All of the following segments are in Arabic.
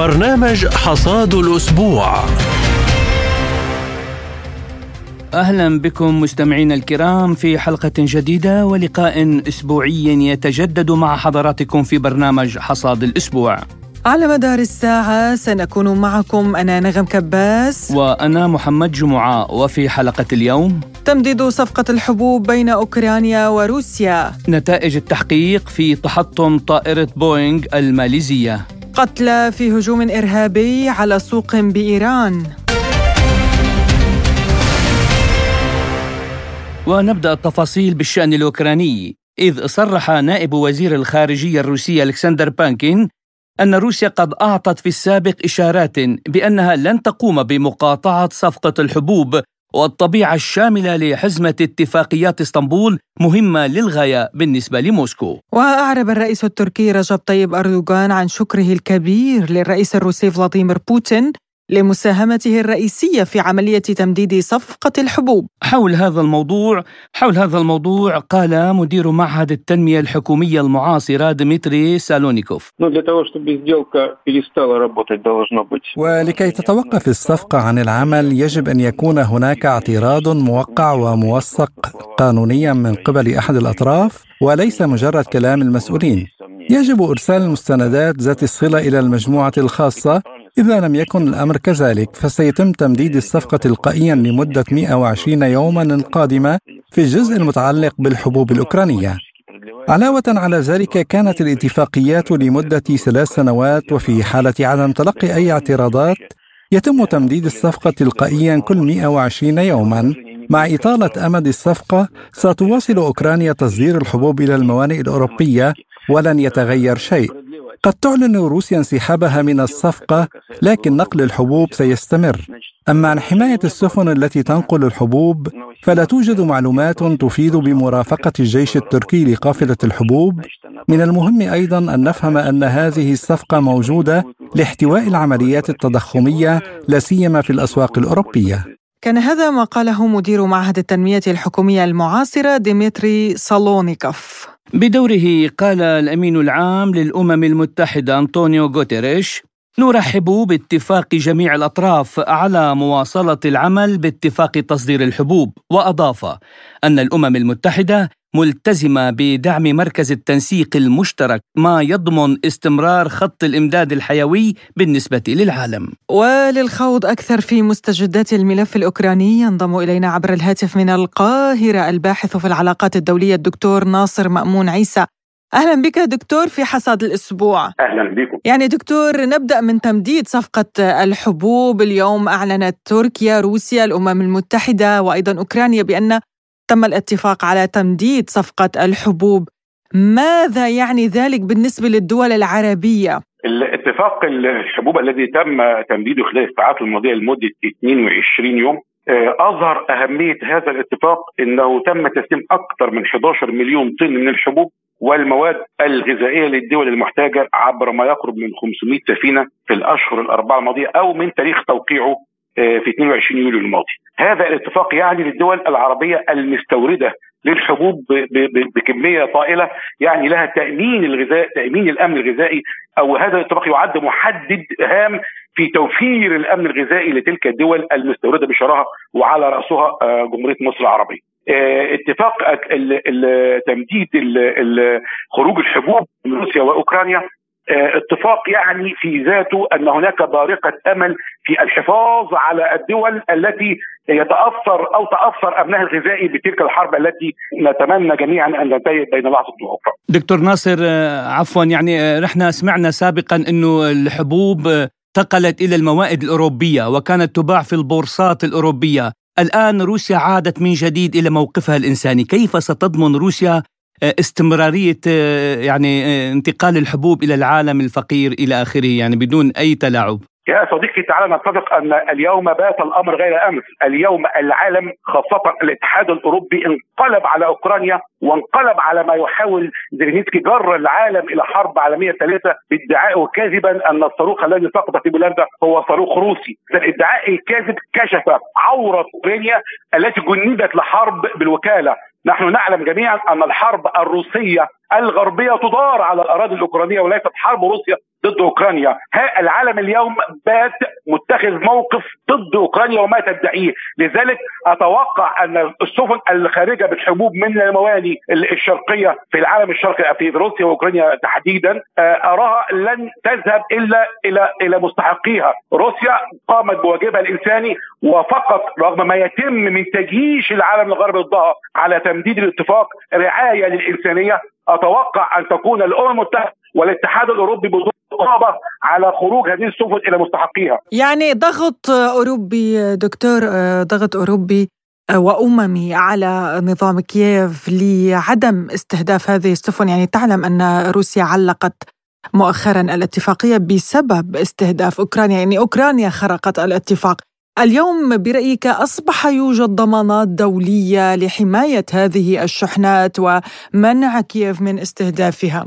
برنامج حصاد الأسبوع أهلا بكم مستمعينا الكرام في حلقة جديدة ولقاء أسبوعي يتجدد مع حضراتكم في برنامج حصاد الأسبوع. على مدار الساعة سنكون معكم. أنا نغم كباس. وأنا محمد جمعة. وفي حلقة اليوم تمديد صفقة الحبوب بين أوكرانيا وروسيا. نتائج التحقيق في تحطم طائرة بوينغ الماليزية. قتلى في هجوم إرهابي على سوق بإيران. ونبدأ التفاصيل بالشأن الأوكراني. إذ صرح نائب وزير الخارجية الروسي ألكسندر بانكين أن روسيا قد أعطت في السابق إشارات بأنها لن تقوم بمقاطعة صفقة الحبوب والطبيعة الشاملة لحزمة اتفاقيات إسطنبول مهمة للغاية بالنسبة لموسكو. وأعرب الرئيس التركي رجب طيب أردوغان عن شكره الكبير للرئيس الروسي فلاديمير بوتين لمساهمته الرئيسية في عملية تمديد صفقة الحبوب. حول هذا الموضوع حول هذا الموضوع قال مدير معهد التنمية الحكومية المعاصرة ديمتري سالونيكوف. ولكي تتوقف الصفقة عن العمل يجب أن يكون هناك اعتراض موقع وموثق قانونيا من قبل أحد الأطراف وليس مجرد كلام المسؤولين. يجب إرسال المستندات ذات الصلة إلى المجموعة الخاصة إذا لم يكن الأمر كذلك فسيتم تمديد الصفقة تلقائيا لمدة 120 يوما القادمة في الجزء المتعلق بالحبوب الأوكرانية. علاوة على ذلك كانت الاتفاقيات لمدة ثلاث سنوات وفي حالة عدم تلقي أي اعتراضات يتم تمديد الصفقة تلقائيا كل 120 يوما. مع إطالة أمد الصفقة ستواصل أوكرانيا تصدير الحبوب إلى الموانئ الأوروبية ولن يتغير شيء. قد تعلن روسيا انسحابها من الصفقة لكن نقل الحبوب سيستمر. أما عن حماية السفن التي تنقل الحبوب فلا توجد معلومات تفيد بمرافقة الجيش التركي لقافلة الحبوب. من المهم أيضا أن نفهم أن هذه الصفقة موجودة لاحتواء العمليات التضخمية لا سيما في الأسواق الأوروبية. كان هذا ما قاله مدير معهد التنمية الحكومية المعاصرة ديمتري صالونيكوف بدوره قال الأمين العام للأمم المتحدة أنطونيو غوتيريش نرحب باتفاق جميع الأطراف على مواصلة العمل باتفاق تصدير الحبوب. وأضاف أن الأمم المتحدة ملتزمة بدعم مركز التنسيق المشترك ما يضمن استمرار خط الإمداد الحيوي بالنسبة للعالم. وللخوض أكثر في مستجدات الملف الأوكراني ينضم إلينا عبر الهاتف من القاهرة الباحث في العلاقات الدولية الدكتور ناصر مأمون عيسى. أهلا بك دكتور في حصاد الأسبوع. أهلا بكم. يعني دكتور نبدأ من تمديد صفقة الحبوب، اليوم أعلنت تركيا، روسيا، الأمم المتحدة وأيضا أوكرانيا بأن تم الاتفاق على تمديد صفقة الحبوب ماذا يعني ذلك بالنسبة للدول العربية؟ الاتفاق الحبوب الذي تم تمديده خلال الساعات الماضية لمدة 22 يوم أظهر أهمية هذا الاتفاق أنه تم تسليم أكثر من 11 مليون طن من الحبوب والمواد الغذائية للدول المحتاجة عبر ما يقرب من 500 سفينة في الأشهر الأربعة الماضية أو من تاريخ توقيعه في 22 يوليو الماضي. هذا الاتفاق يعني للدول العربية المستوردة للحبوب بكمية طائلة يعني لها تأمين الغذاء تأمين الأمن الغذائي أو هذا الاتفاق يعد محدد هام في توفير الأمن الغذائي لتلك الدول المستوردة بشراهة وعلى رأسها جمهورية مصر العربية. اتفاق تمديد خروج الحبوب من روسيا وأوكرانيا اتفاق يعني في ذاته أن هناك بارقة امل في الحفاظ على الدول التي يتأثر أو تأثر أمنها الغذائي بتلك الحرب التي نتمنى جميعا أن تنتهي بين لحظة وأخرى. دكتور ناصر عفوا يعني نحن سمعنا سابقا إنه الحبوب انتقلت إلى الموائد الأوروبية وكانت تباع في البورصات الأوروبية، الآن روسيا عادت من جديد إلى موقفها الإنساني، كيف ستضمن روسيا استمرارية يعني انتقال الحبوب إلى العالم الفقير إلى آخره يعني بدون أي تلاعب. يا صديقي تعالى نتفق أن اليوم بات الأمر غير أمس، اليوم العالم خاصة الاتحاد الأوروبي انقلب على أوكرانيا وانقلب على ما يحاول زيلينسكي جر العالم إلى حرب عالمية ثالثة. بادعائه كاذبا أن الصاروخ الذي سقط في بولندا هو صاروخ روسي، الادعاء الكاذب كشف عورة أوكرانيا التي جندت لحرب بالوكالة، نحن نعلم جميعا أن الحرب الروسية الغربية تدار على الأراضي الأوكرانية وليست حرب روسيا. ضد أوكرانيا. ها العالم اليوم بات متخذ موقف ضد أوكرانيا وما تدعيه. لذلك أتوقع أن السفن الخارجة بالحبوب من المواني الشرقية في العالم الشرقي في روسيا وأوكرانيا تحديدا آه، أراها لن تذهب إلا إلى إلى مستحقيها. روسيا قامت بواجبها الإنساني وفقط رغم ما يتم من تجيش العالم الغربي ضدها على تمديد الاتفاق رعاية للإنسانية أتوقع أن تكون الأمم المتحدة والاتحاد الأوروبي بدون رقابه على خروج هذه السفن إلى مستحقيها. يعني ضغط أوروبي دكتور ضغط أوروبي وأممي على نظام كييف لعدم استهداف هذه السفن، يعني تعلم أن روسيا علقت مؤخرا الاتفاقية بسبب استهداف أوكرانيا، يعني أوكرانيا خرقت الاتفاق. اليوم برأيك أصبح يوجد ضمانات دولية لحماية هذه الشحنات ومنع كييف من استهدافها؟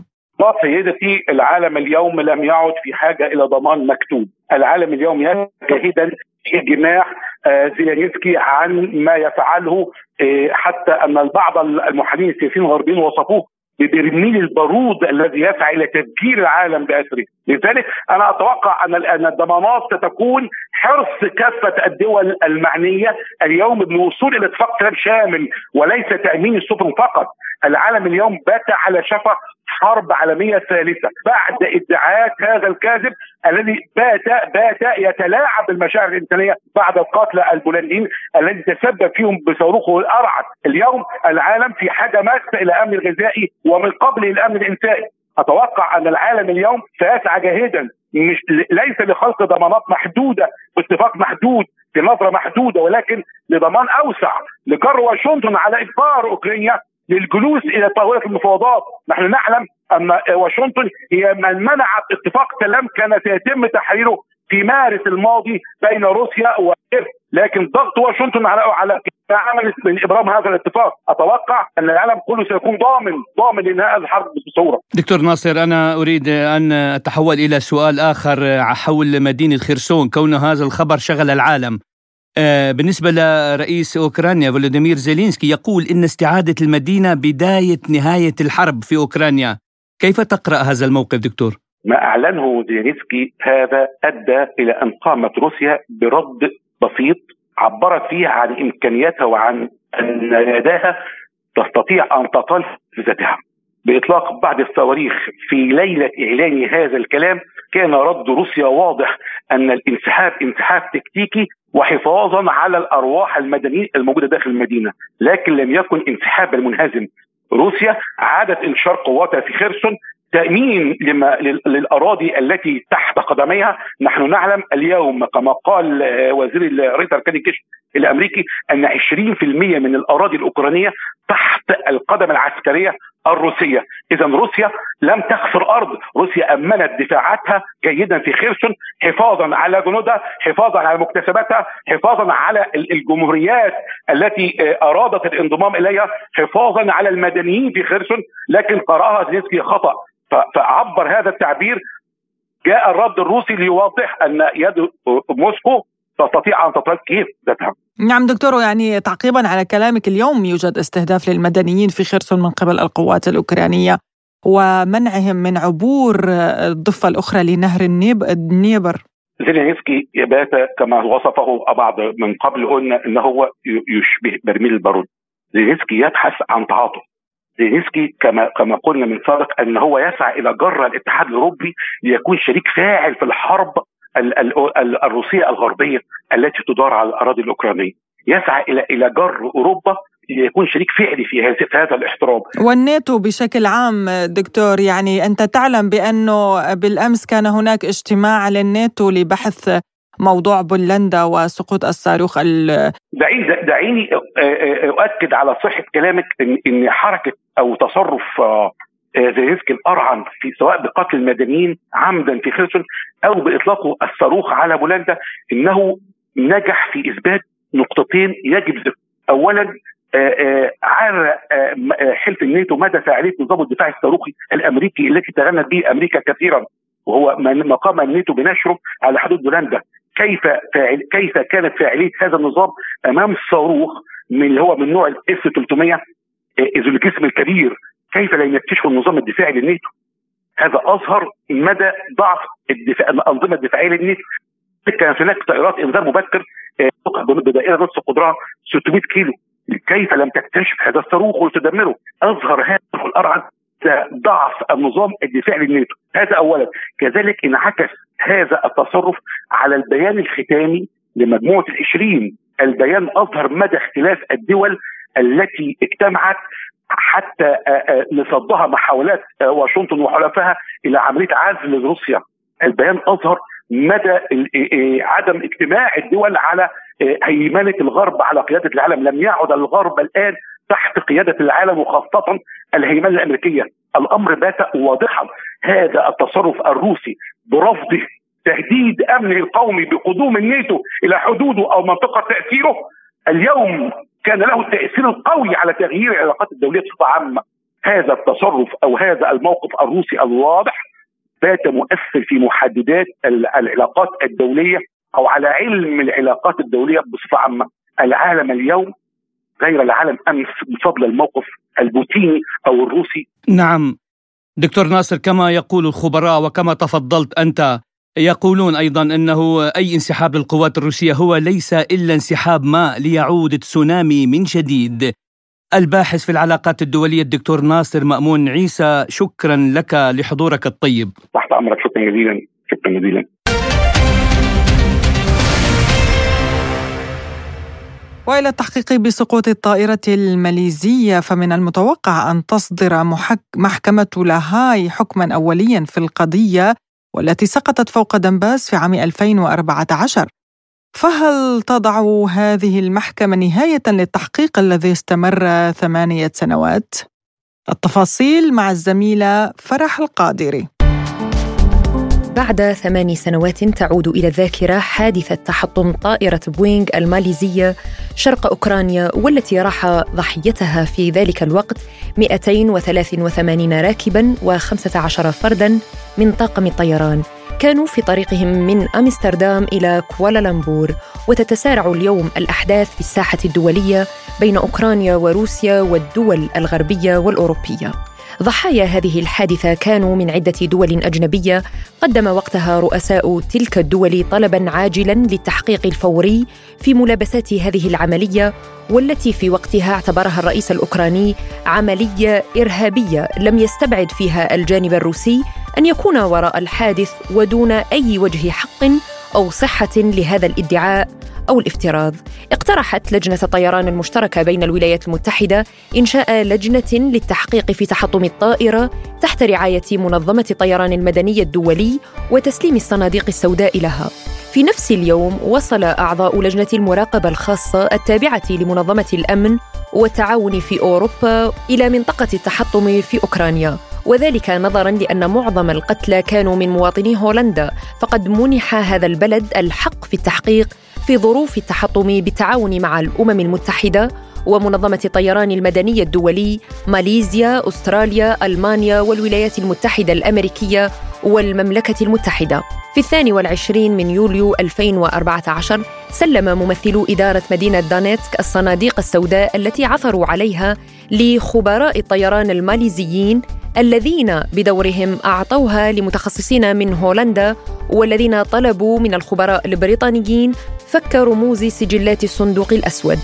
سيدتي العالم اليوم لم يعد في حاجة إلى ضمان مكتوب، العالم اليوم جاهدا في اجماع آه، زيلينسكي عن ما يفعله آه، حتى أن البعض المحللين السياسيين الغربيين وصفوه ببرميل البارود الذي يسعى إلى تفجير العالم بأسره، لذلك أنا أتوقع أن أن الضمانات ستكون حرص كافة الدول المعنية اليوم بالوصول إلى اتفاق سلام شامل وليس تأمين السفن فقط، العالم اليوم بات على شفا حرب عالمية ثالثة بعد ادعاءات هذا الكاذب الذي بات بات يتلاعب بالمشاعر الإنسانية بعد القتلى البولنديين الذي تسبب فيهم بصاروخه الأرعد. اليوم العالم في حاجة ماسه إلى أمن الغذائي ومن قبل الأمن الإنساني. أتوقع أن العالم اليوم سيسعى جاهدا. مش ليس لخلق ضمانات محدودة باتفاق محدود في نظرة محدودة ولكن لضمان أوسع لقرر واشنطن على اجبار أوكرانيا للجلوس إلى طاولة المفاوضات، نحن نعلم أن واشنطن هي من منعت اتفاق سلام كان سيتم تحريره في مارس الماضي بين روسيا وكيف لكن ضغط واشنطن على على عمل من إبرام هذا الاتفاق. أتوقع أن العالم كله سيكون ضامن ضامن لانهاء الحرب بصورة. دكتور ناصر أنا أريد أن أتحول إلى سؤال آخر حول مدينة خرسون. كون هذا الخبر شغل العالم. آه، بالنسبة لرئيس أوكرانيا فولوديمير زيلينسكي يقول إن استعادة المدينة بداية نهاية الحرب في أوكرانيا. كيف تقرأ هذا الموقف دكتور؟ ما أعلنه زيلينسكي هذا أدى إلى أن قامت روسيا برد بسيط عبرت فيه عن إمكانياتها وعن أن يداها تستطيع أن تطال ذاتها بإطلاق بعض الصواريخ في ليلة إعلان هذا الكلام كان رد روسيا واضح أن الانسحاب انسحاب تكتيكي وحفاظا على الأرواح المدنيين الموجودة داخل المدينة، لكن لم يكن انسحابا منهزم. روسيا عادت انشار قواتها في خرسون تأمين لما للأراضي التي تحت قدميها. نحن نعلم اليوم كما قال آه، وزير اركان الجيش الأمريكي أن 20% من الأراضي الأوكرانية تحت القدم العسكرية الروسية، اذا روسيا لم تخسر أرض، روسيا أمنت دفاعاتها جيدا في خيرسون حفاظا على جنودها، حفاظا على مكتسباتها، حفاظا على الجمهوريات التي آه، أرادت الانضمام إليها، حفاظا على المدنيين في خيرسون، لكن قرأها زينسكي خطأ، فعبر هذا التعبير. جاء الرد الروسي ليوضح أن يد موسكو تستطيع أن تطرد كيف ذاتها. نعم دكتور يعني تعقيبا على كلامك اليوم يوجد استهداف للمدنيين في خرسون من قبل القوات الأوكرانية ومنعهم من عبور الضفة الأخرى لنهر الدنيبر. زيلينسكي بات كما وصفه بعض من قبل قلنا ان هو يشبه برميل البارود. زيلينسكي يبحث عن تعاطف. زيلينسكي كما كما قلنا من سابق أن هو يسعى إلى جر الاتحاد الأوروبي ليكون شريك فاعل في الحرب الروسية الغربية التي تدار على الأراضي الأوكرانية. يسعى إلى إلى جر أوروبا يكون شريك فعلي في هذا الاحترام. والناتو بشكل عام دكتور يعني أنت تعلم بأنه بالأمس كان هناك اجتماع للناتو لبحث موضوع بولندا وسقوط الصاروخ دعيني دعيني أؤكد على صحة كلامك إن إن حركة أو تصرف زيلينسكي الارعن في سواء بقتل المدنيين عمدا في خرسون أو باطلاقه الصاروخ على بولندا إنه نجح في إثبات نقطتين يجب ذكر. اولا عار حلف الناتو مدى فاعليه نظام الدفاع الصاروخي الأمريكي التي تغنت به أمريكا كثيرا وهو ما قام الناتو بنشره على حدود بولندا. كيف فاعل كيف كانت فاعلية هذا النظام أمام صاروخ من اللي هو من نوع الاس 300 ذو الجسم الكبير كيف لا ينتشف النظام الدفاعي للناتو؟ هذا أظهر مدى ضعف الدفاع الأنظمة الدفاعية للنيتو كان هناك طائرات إنذار مبكر آه، بدائرة نصف قدرها 600 كيلو. كيف لم تكتشف هذا الصاروخ وتدمره؟ أظهر هذا الارعد ضعف النظام الدفاعي للناتو. هذا اولا. كذلك انعكس هذا التصرف على البيان الختامي لمجموعة العشرين. البيان أظهر مدى اختلاف الدول التي اجتمعت حتى آه، آه، لصدها محاولات آه، واشنطن وحلفائها إلى عملية عزل لروسيا. البيان أظهر مدى عدم اجتماع الدول على هيمنة الغرب على قيادة العالم. لم يعد الغرب الآن تحت قيادة العالم وخاصة الهيمنة الأمريكية. الأمر بات واضحا. هذا التصرف الروسي برفضه تهديد امنه القومي بقدوم الناتو إلى حدوده أو منطقة تأثيره. اليوم كان له التاثير القوي على تغيير العلاقات الدوليه بصفة عامة. هذا التصرف أو هذا الموقف الروسي الواضح بات مؤثر في محددات العلاقات الدولية أو على علم العلاقات الدولية بصفة عامة. العالم اليوم غير العالم أمس بفضل الموقف البوتيني أو الروسي. نعم دكتور ناصر كما يقول الخبراء وكما تفضلت أنت يقولون أيضا إنه أي انسحاب للقوات الروسية هو ليس إلا انسحاب ماء ليعود تسونامي من جديد. الباحث في العلاقات الدولية الدكتور ناصر مأمون عيسى شكرا لك لحضورك الطيب. تحت أمرك شكرا جزيلا شكرا جزيلا. وإلى التحقيق بسقوط الطائرة الماليزية فمن المتوقع أن تصدر محكمة لاهاي حكما اوليا في القضية والتي سقطت فوق دنباس في عام 2014 فهل تضع هذه المحكمة نهاية للتحقيق الذي استمر ثمانية سنوات؟ التفاصيل مع الزميلة فرح القادري بعد ثمان سنوات تعود إلى الذاكرة حادثة تحطم طائرة بوينغ الماليزية شرق أوكرانيا والتي راح ضحيتها في ذلك الوقت 283 راكبا و15 فردا من طاقم الطيران. كانوا في طريقهم من أمستردام إلى كوالالمبور وتتسارع اليوم الأحداث في الساحة الدولية بين أوكرانيا وروسيا والدول الغربية والأوروبية. ضحايا هذه الحادثة كانوا من عدة دول أجنبية. قدم وقتها رؤساء تلك الدول طلبا عاجلا للتحقيق الفوري في ملابسات هذه العملية والتي في وقتها اعتبرها الرئيس الأوكراني عملية إرهابية. لم يستبعد فيها الجانب الروسي أن يكون وراء الحادث ودون أي وجه حق أو صحة لهذا الادعاء أو الافتراض. اقترحت لجنة الطيران المشتركة بين الولايات المتحدة إنشاء لجنة للتحقيق في تحطم الطائرة تحت رعاية منظمة الطيران المدني الدولي وتسليم الصناديق السوداء لها. في نفس اليوم وصل أعضاء لجنة المراقبة الخاصة التابعة لمنظمة الأمن والتعاون في أوروبا إلى منطقة التحطم في أوكرانيا. وذلك نظرا لأن معظم القتلى كانوا من مواطني هولندا فقد منح هذا البلد الحق في التحقيق في ظروف التحطم بالتعاون مع الأمم المتحدة ومنظمة الطيران المدني الدولي ماليزيا أستراليا ألمانيا والولايات المتحدة الأمريكية والمملكة المتحدة. في الثاني والعشرين من يوليو 2014 سلم ممثلو إدارة مدينة دانيتسك الصناديق السوداء التي عثروا عليها لخبراء الطيران الماليزيين الذين بدورهم أعطوها لمتخصصين من هولندا والذين طلبوا من الخبراء البريطانيين فك رموز سجلات الصندوق الأسود.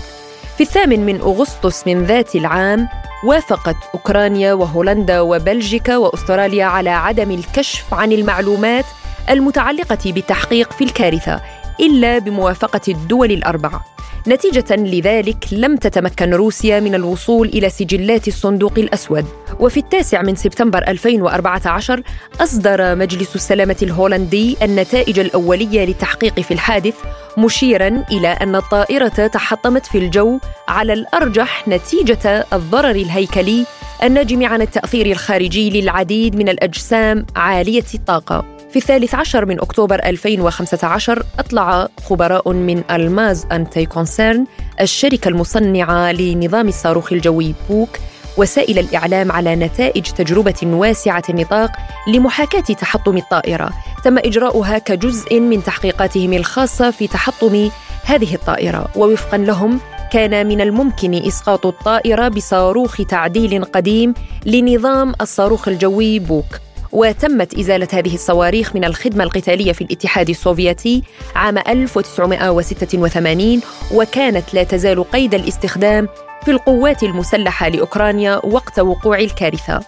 في الثامن من أغسطس من ذات العام وافقت أوكرانيا وهولندا وبلجيكا وأستراليا على عدم الكشف عن المعلومات المتعلقة بالتحقيق في الكارثة إلا بموافقة الدول الأربعة. نتيجة لذلك لم تتمكن روسيا من الوصول إلى سجلات الصندوق الأسود. وفي التاسع من سبتمبر 2014 أصدر مجلس السلامة الهولندي النتائج الأولية للتحقيق في الحادث مشيرا إلى أن الطائرة تحطمت في الجو على الأرجح نتيجة الضرر الهيكلي الناجم عن التأثير الخارجي للعديد من الأجسام عالية الطاقة. في الثالث عشر من أكتوبر 2015 أطلع خبراء من ألماز أنتي كونسيرن الشركة المصنعة لنظام الصاروخ الجوي بوك وسائل الإعلام على نتائج تجربة واسعة النطاق لمحاكاة تحطم الطائرة. تم إجراؤها كجزء من تحقيقاتهم الخاصة في تحطم هذه الطائرة. ووفقا لهم كان من الممكن إسقاط الطائرة بصاروخ تعديل قديم لنظام الصاروخ الجوي بوك. وتمت إزالة هذه الصواريخ من الخدمة القتالية في الاتحاد السوفيتي عام 1986 وكانت لا تزال قيد الاستخدام في القوات المسلحة لأوكرانيا وقت وقوع الكارثة.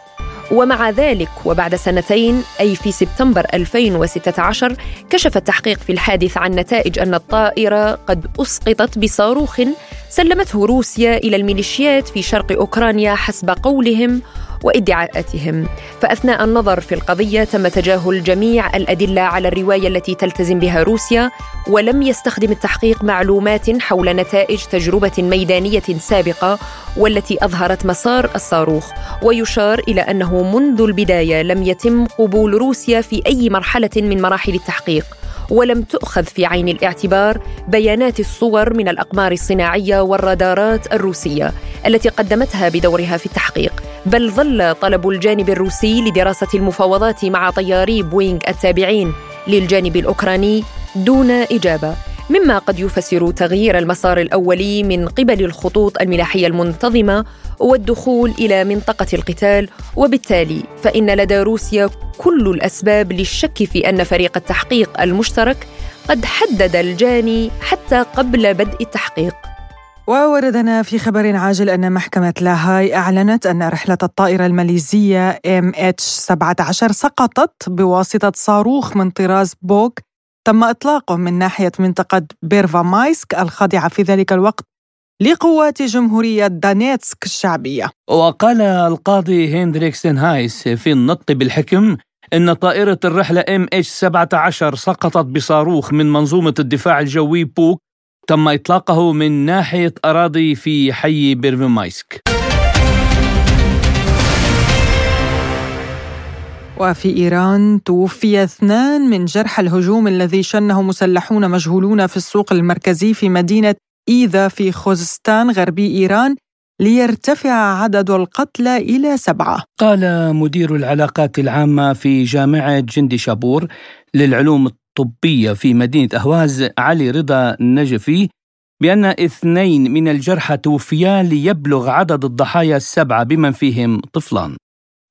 ومع ذلك وبعد سنتين أي في سبتمبر 2016 كشف التحقيق في الحادث عن نتائج أن الطائرة قد أسقطت بصاروخ سلمته روسيا إلى الميليشيات في شرق أوكرانيا حسب قولهم وإدعاءاتهم. فأثناء النظر في القضية تم تجاهل جميع الأدلة على الرواية التي تلتزم بها روسيا ولم يستخدم التحقيق معلومات حول نتائج تجربة ميدانية سابقة والتي أظهرت مسار الصاروخ. ويشار إلى أنه منذ البداية لم يتم قبول روسيا في أي مرحلة من مراحل التحقيق. ولم تؤخذ في عين الاعتبار بيانات الصور من الأقمار الصناعية والرادارات الروسية التي قدمتها بدورها في التحقيق. بل ظل طلب الجانب الروسي لدراسة المفاوضات مع طياري بوينغ التابعين للجانب الأوكراني دون إجابة. مما قد يفسر تغيير المسار الأولي من قبل الخطوط الملاحية المنتظمة والدخول إلى منطقة القتال وبالتالي فإن لدى روسيا كل الأسباب للشك في أن فريق التحقيق المشترك قد حدد الجاني حتى قبل بدء التحقيق. ووردنا في خبر عاجل أن محكمة لاهاي أعلنت أن رحلة الطائرة الماليزية MH17 سقطت بواسطة صاروخ من طراز بوك تم إطلاقه من ناحية منطقة بيرفا مايسك الخاضعة في ذلك الوقت لقوات جمهورية دانيتسك الشعبية. وقال القاضي هيندريكسن هايس في النطق بالحكم إن طائرة الرحلة MH17 سقطت بصاروخ من منظومة الدفاع الجوي بوك تم إطلاقه من ناحية أراضي في حي بيرفمايسك وفي إيران توفي اثنان من جرح الهجوم الذي شنه مسلحون مجهولون في السوق المركزي في مدينة إيذا في خوزستان غربي إيران ليرتفع عدد القتلى إلى سبعة. قال مدير العلاقات العامة في جامعة جندي شابور للعلوم الطبية في مدينة أهواز علي رضا النجفي بأن اثنين من الجرحى توفيا ليبلغ عدد الضحايا السبعة بمن فيهم طفلان.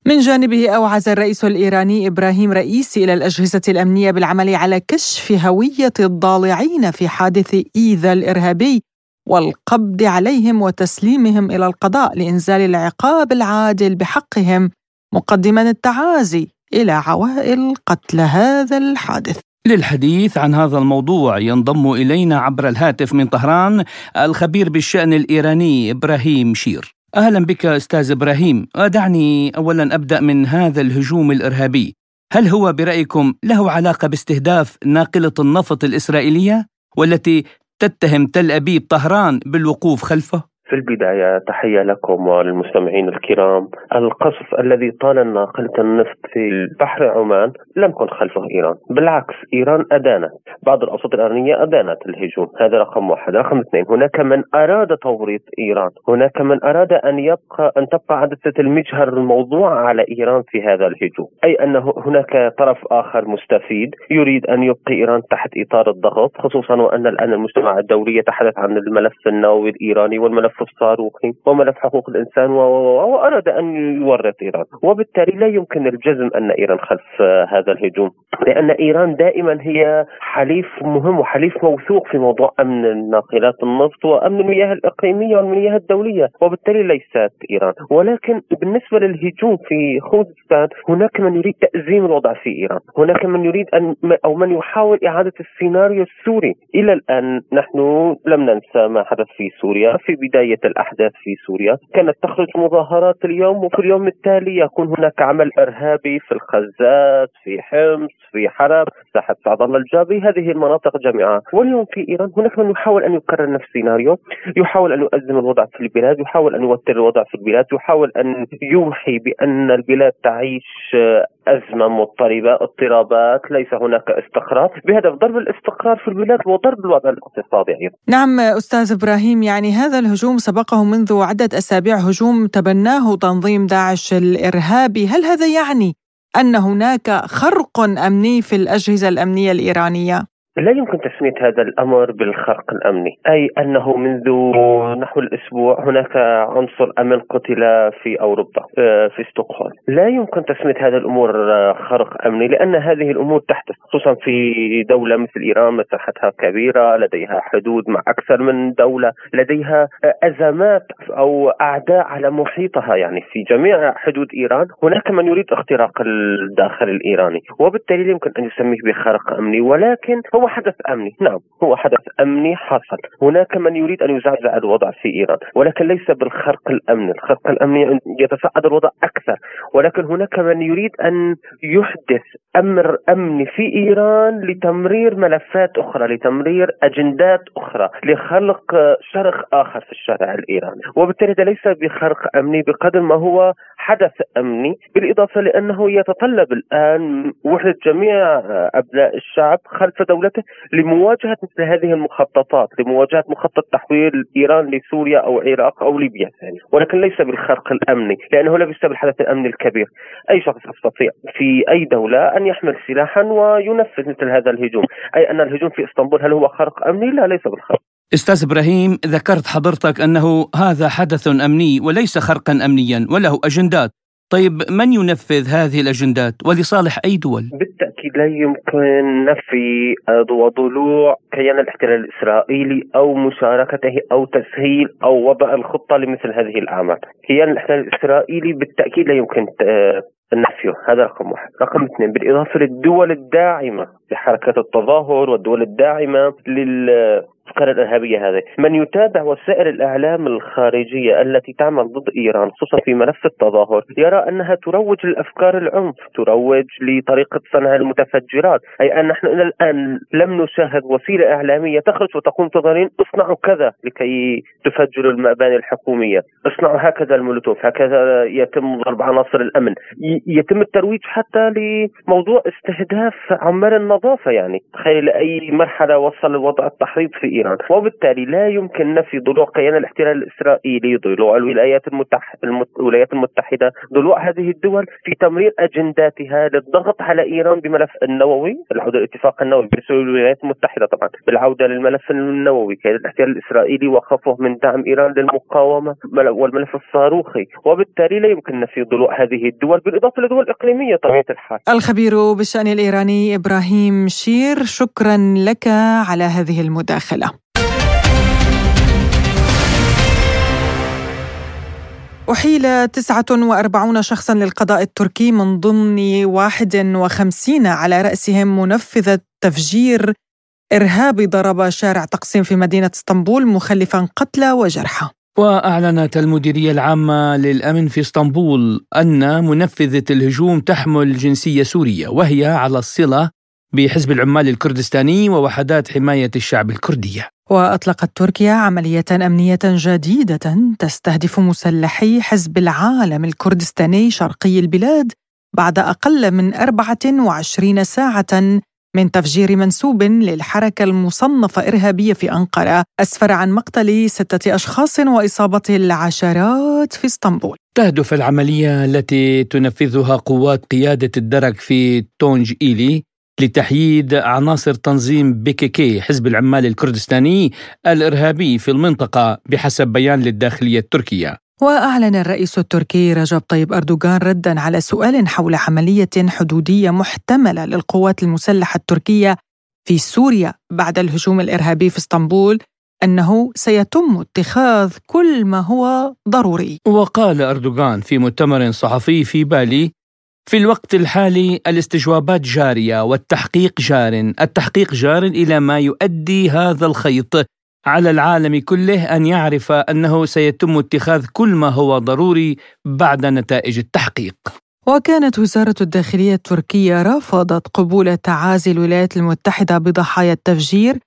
من جانبه أوعز الرئيس الإيراني إبراهيم رئيسي إلى الأجهزة الأمنية بالعمل على كشف هوية الضالعين في حادث إيذا الإرهابي والقبض عليهم وتسليمهم إلى القضاء لإنزال العقاب العادل بحقهم مقدما التعازي إلى عوائل قتل هذا الحادث. للحديث عن هذا الموضوع ينضم إلينا عبر الهاتف من طهران الخبير بالشأن الإيراني إبراهيم شير. أهلا بك أستاذ إبراهيم دعني أولا أبدأ من هذا الهجوم الإرهابي هل هو برأيكم له علاقة باستهداف ناقلة النفط الإسرائيلية والتي تتهم تل أبيب طهران بالوقوف خلفه؟ في البداية تحية لكم وللمستمعين الكرام. القصف الذي طال ناقلة النفط في بحر عمان لم يكن خلفه إيران. بالعكس إيران أدانت. بعض الأوساط الإيرانية أدانت الهجوم. هذا رقم واحد. رقم اثنين هناك من أراد توريط إيران. هناك من أراد أن يبقى أن تبقى عدسة المجهر الموضوع على إيران في هذا الهجوم. أي أن هناك طرف آخر مستفيد يريد أن يبقي إيران تحت إطار الضغط خصوصا وأن الآن المجتمع الدولي يتحدث عن الملف النووي الإيراني والملف الصاروخي وملف حقوق الإنسان واراد أن يورط إيران. وبالتالي لا يمكن الجزم أن إيران خلف هذا الهجوم. لأن إيران دائما هي حليف مهم وحليف موثوق في موضوع أمن ناقلات النفط وأمن المياه الإقليمية والمياه الدولية. وبالتالي ليست إيران. ولكن بالنسبة للهجوم في خوزستان هناك من يريد تأزيم الوضع في إيران. هناك من يريد أن أو من يحاول إعادة السيناريو السوري. إلى الآن نحن لم ننسى ما حدث في سوريا في بداية بداية الأحداث في سوريا. كانت تخرج مظاهرات اليوم وفي اليوم التالي يكون هناك عمل إرهابي في الخزات في حمص في حلب ساحة سعد الله الجابي. هذه المناطق جميعا. واليوم في إيران هناك من يحاول أن يكرر نفس السيناريو. يحاول أن يؤزم الوضع في البلاد يحاول أن يوتر الوضع في البلاد يحاول أن يوحي بأن البلاد تعيش أزمة مضطربة اضطرابات ليس هناك استقرار. بهدف ضرب الاستقرار في البلاد وضرب الوضع الاقتصادي أيضا. نعم أستاذ إبراهيم يعني هذا الهجوم سبقه منذ عدة أسابيع هجوم تبناه تنظيم داعش الإرهابي. هل هذا يعني أن هناك خرق أمني في الأجهزة الأمنية الإيرانية؟ لا يمكن تسمية هذا الأمر بالخرق الأمني أي أنه منذ نحو الأسبوع هناك عنصر أمن قتل في أوروبا آه، في ستوكهولم. لا يمكن تسمية هذا الأمور آه، خرق أمني لأن هذه الأمور تحدث خصوصا في دولة مثل إيران مساحتها كبيرة لديها حدود مع أكثر من دولة لديها آه، أزمات أو أعداء على محيطها يعني في جميع حدود إيران. هناك من يريد اختراق الداخل الإيراني وبالتالي يمكن أن يسميه بخرق أمني ولكن هو حدث أمني، نعم هو حدث أمني حصل، هناك من يريد أن يزعزع الوضع في إيران، ولكن ليس بالخرق الامني، الخرق الأمني يتصاعد الوضع أكثر، ولكن هناك من يريد أن يحدث أمر أمني في إيران لتمرير ملفات أخرى، لتمرير أجندات أخرى، لخلق شرخ آخر في الشارع الإيراني، وبالتالي ده ليس بخرق أمني بقدر ما هو حدث أمني، بالإضافة لأنه يتطلب الآن وحدة جميع أبناء الشعب خلف دولة دولته لمواجهة مثل هذه المخططات لمواجهة مخطط تحويل إيران لسوريا أو العراق أو ليبيا ثاني. ولكن ليس بالخرق الأمني لأنه لا بسبب الحدث الأمني الكبير. أي شخص يستطيع في أي دولة أن يحمل سلاحا وينفذ مثل هذا الهجوم. أي أن الهجوم في إسطنبول هل هو خرق أمني؟ لا ليس بالخرق. أستاذ إبراهيم ذكرت حضرتك أنه هذا حدث أمني وليس خرقا امنيا وله أجندات. طيب من ينفذ هذه الأجندات ولصالح أي دول؟ بالتأكيد لا يمكن نفي وضلوع كيان الاحتلال الإسرائيلي أو مشاركته أو تسهيل أو وضع الخطة لمثل هذه الأعمال. كيان الاحتلال الإسرائيلي بالتأكيد لا يمكن نفيه هذا رقم واحد رقم اثنين بالإضافة للدول الداعمة لحركة التظاهر والدول الداعمة لل الأفكار الإرهابية هذه، من يتابع وسائل الإعلام الخارجية التي تعمل ضد إيران خصوصا في ملف التظاهر يرى أنها تروج لأفكار العنف، تروج لطريقة صنع المتفجرات، أي أن نحن إلى الآن لم نشاهد وسيلة إعلامية تخرج وتقول تظاهرين اصنعوا كذا لكي تفجروا المباني الحكومية، اصنعوا هكذا المولوتوف، هكذا يتم ضرب عناصر الأمن، يتم الترويج حتى لموضوع استهداف عمال النظافة يعني، تخيل لاي مرحلة وصل الوضع التحريض في إيران. ايران وبالتالي لا يمكن نفي ضلوع كيان الاحتلال الإسرائيلي ضلوع الولايات المتحده الولايات المتحدة ضلوع هذه الدول في تمرير أجنداتها للضغط على إيران بملف النووي العودة للاتفاق النووي بسبب الولايات المتحدة طبعا بالعودة للملف النووي كيان الاحتلال الإسرائيلي وخوفه من دعم إيران للمقاومة والملف الصاروخي. وبالتالي لا يمكن نفي ضلوع هذه الدول بالإضافة لدول إقليمية طبيعة الحال. الخبير بالشأن الإيراني إبراهيم شير شكرا لك على هذه المداخلة. أحيل 49 شخصا للقضاء التركي من ضمن 51 على رأسهم منفذة تفجير إرهابي ضرب شارع تقسيم في مدينة اسطنبول مخلفا قتلى وجرحى. وأعلنت المديرية العامة للأمن في اسطنبول أن منفذة الهجوم تحمل جنسية سورية وهي على الصلة بحزب العمال الكردستاني ووحدات حماية الشعب الكردية. وأطلقت تركيا عملية أمنية جديدة تستهدف مسلحي حزب العالم الكردستاني شرقي البلاد بعد أقل من 24 ساعة من تفجير منسوب للحركة المصنفة إرهابية في أنقرة. أسفر عن مقتل ستة أشخاص وإصابة العشرات في إسطنبول. تهدف العملية التي تنفذها قوات قيادة الدرك في تونج إيلي لتحييد عناصر تنظيم بيكيكي حزب العمال الكردستاني الإرهابي في المنطقة بحسب بيان للداخلية التركية. وأعلن الرئيس التركي رجب طيب أردوغان ردا على سؤال حول عملية حدودية محتملة للقوات المسلحة التركية في سوريا بعد الهجوم الإرهابي في إسطنبول أنه سيتم اتخاذ كل ما هو ضروري. وقال أردوغان في مؤتمر صحفي في بالي في الوقت الحالي الاستجوابات جارية والتحقيق جار، التحقيق جار إلى ما يؤدي هذا الخيط على العالم كله أن يعرف أنه سيتم اتخاذ كل ما هو ضروري بعد نتائج التحقيق. وكانت وزارة الداخلية التركية رفضت قبول تعازي الولايات المتحدة بضحايا التفجير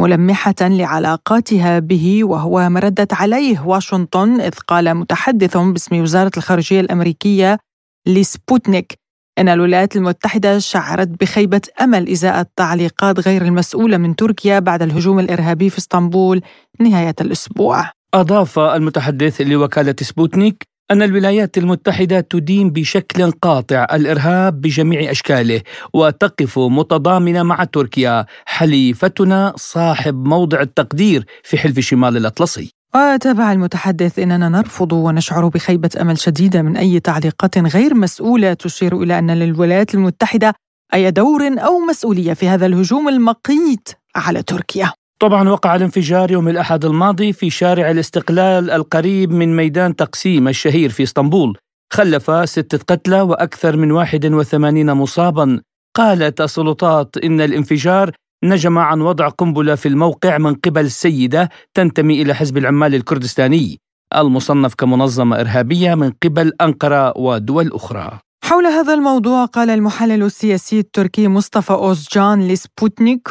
ملمحة لعلاقاتها به وهو ما ردت عليه واشنطن إذ قال متحدث باسم وزارة الخارجية الأمريكية لسبوتنيك. أن الولايات المتحدة شعرت بخيبة أمل إزاء التعليقات غير المسؤولة من تركيا بعد الهجوم الإرهابي في إسطنبول نهاية الأسبوع. أضاف المتحدث لوكالة سبوتنيك أن الولايات المتحدة تدين بشكل قاطع الإرهاب بجميع أشكاله وتقف متضامنة مع تركيا حليفتنا صاحبة موضع التقدير في حلف شمال الأطلسي. وتابع المتحدث إننا نرفض ونشعر بخيبة أمل شديدة من أي تعليقات غير مسؤولة تشير إلى أن للولايات المتحدة أي دور أو مسؤولية في هذا الهجوم المقيت على تركيا. طبعا وقع الانفجار يوم الأحد الماضي في شارع الاستقلال القريب من ميدان تقسيم الشهير في إسطنبول، خلف ستة قتلى وأكثر من 81 مصابا. قالت السلطات إن الانفجار نجم عن وضع قنبلة في الموقع من قبل سيدة تنتمي إلى حزب العمال الكردستاني المصنف كمنظمة إرهابية من قبل أنقرة ودول أخرى. حول هذا الموضوع قال المحلل السياسي التركي مصطفى أوزجان لسبوتنيك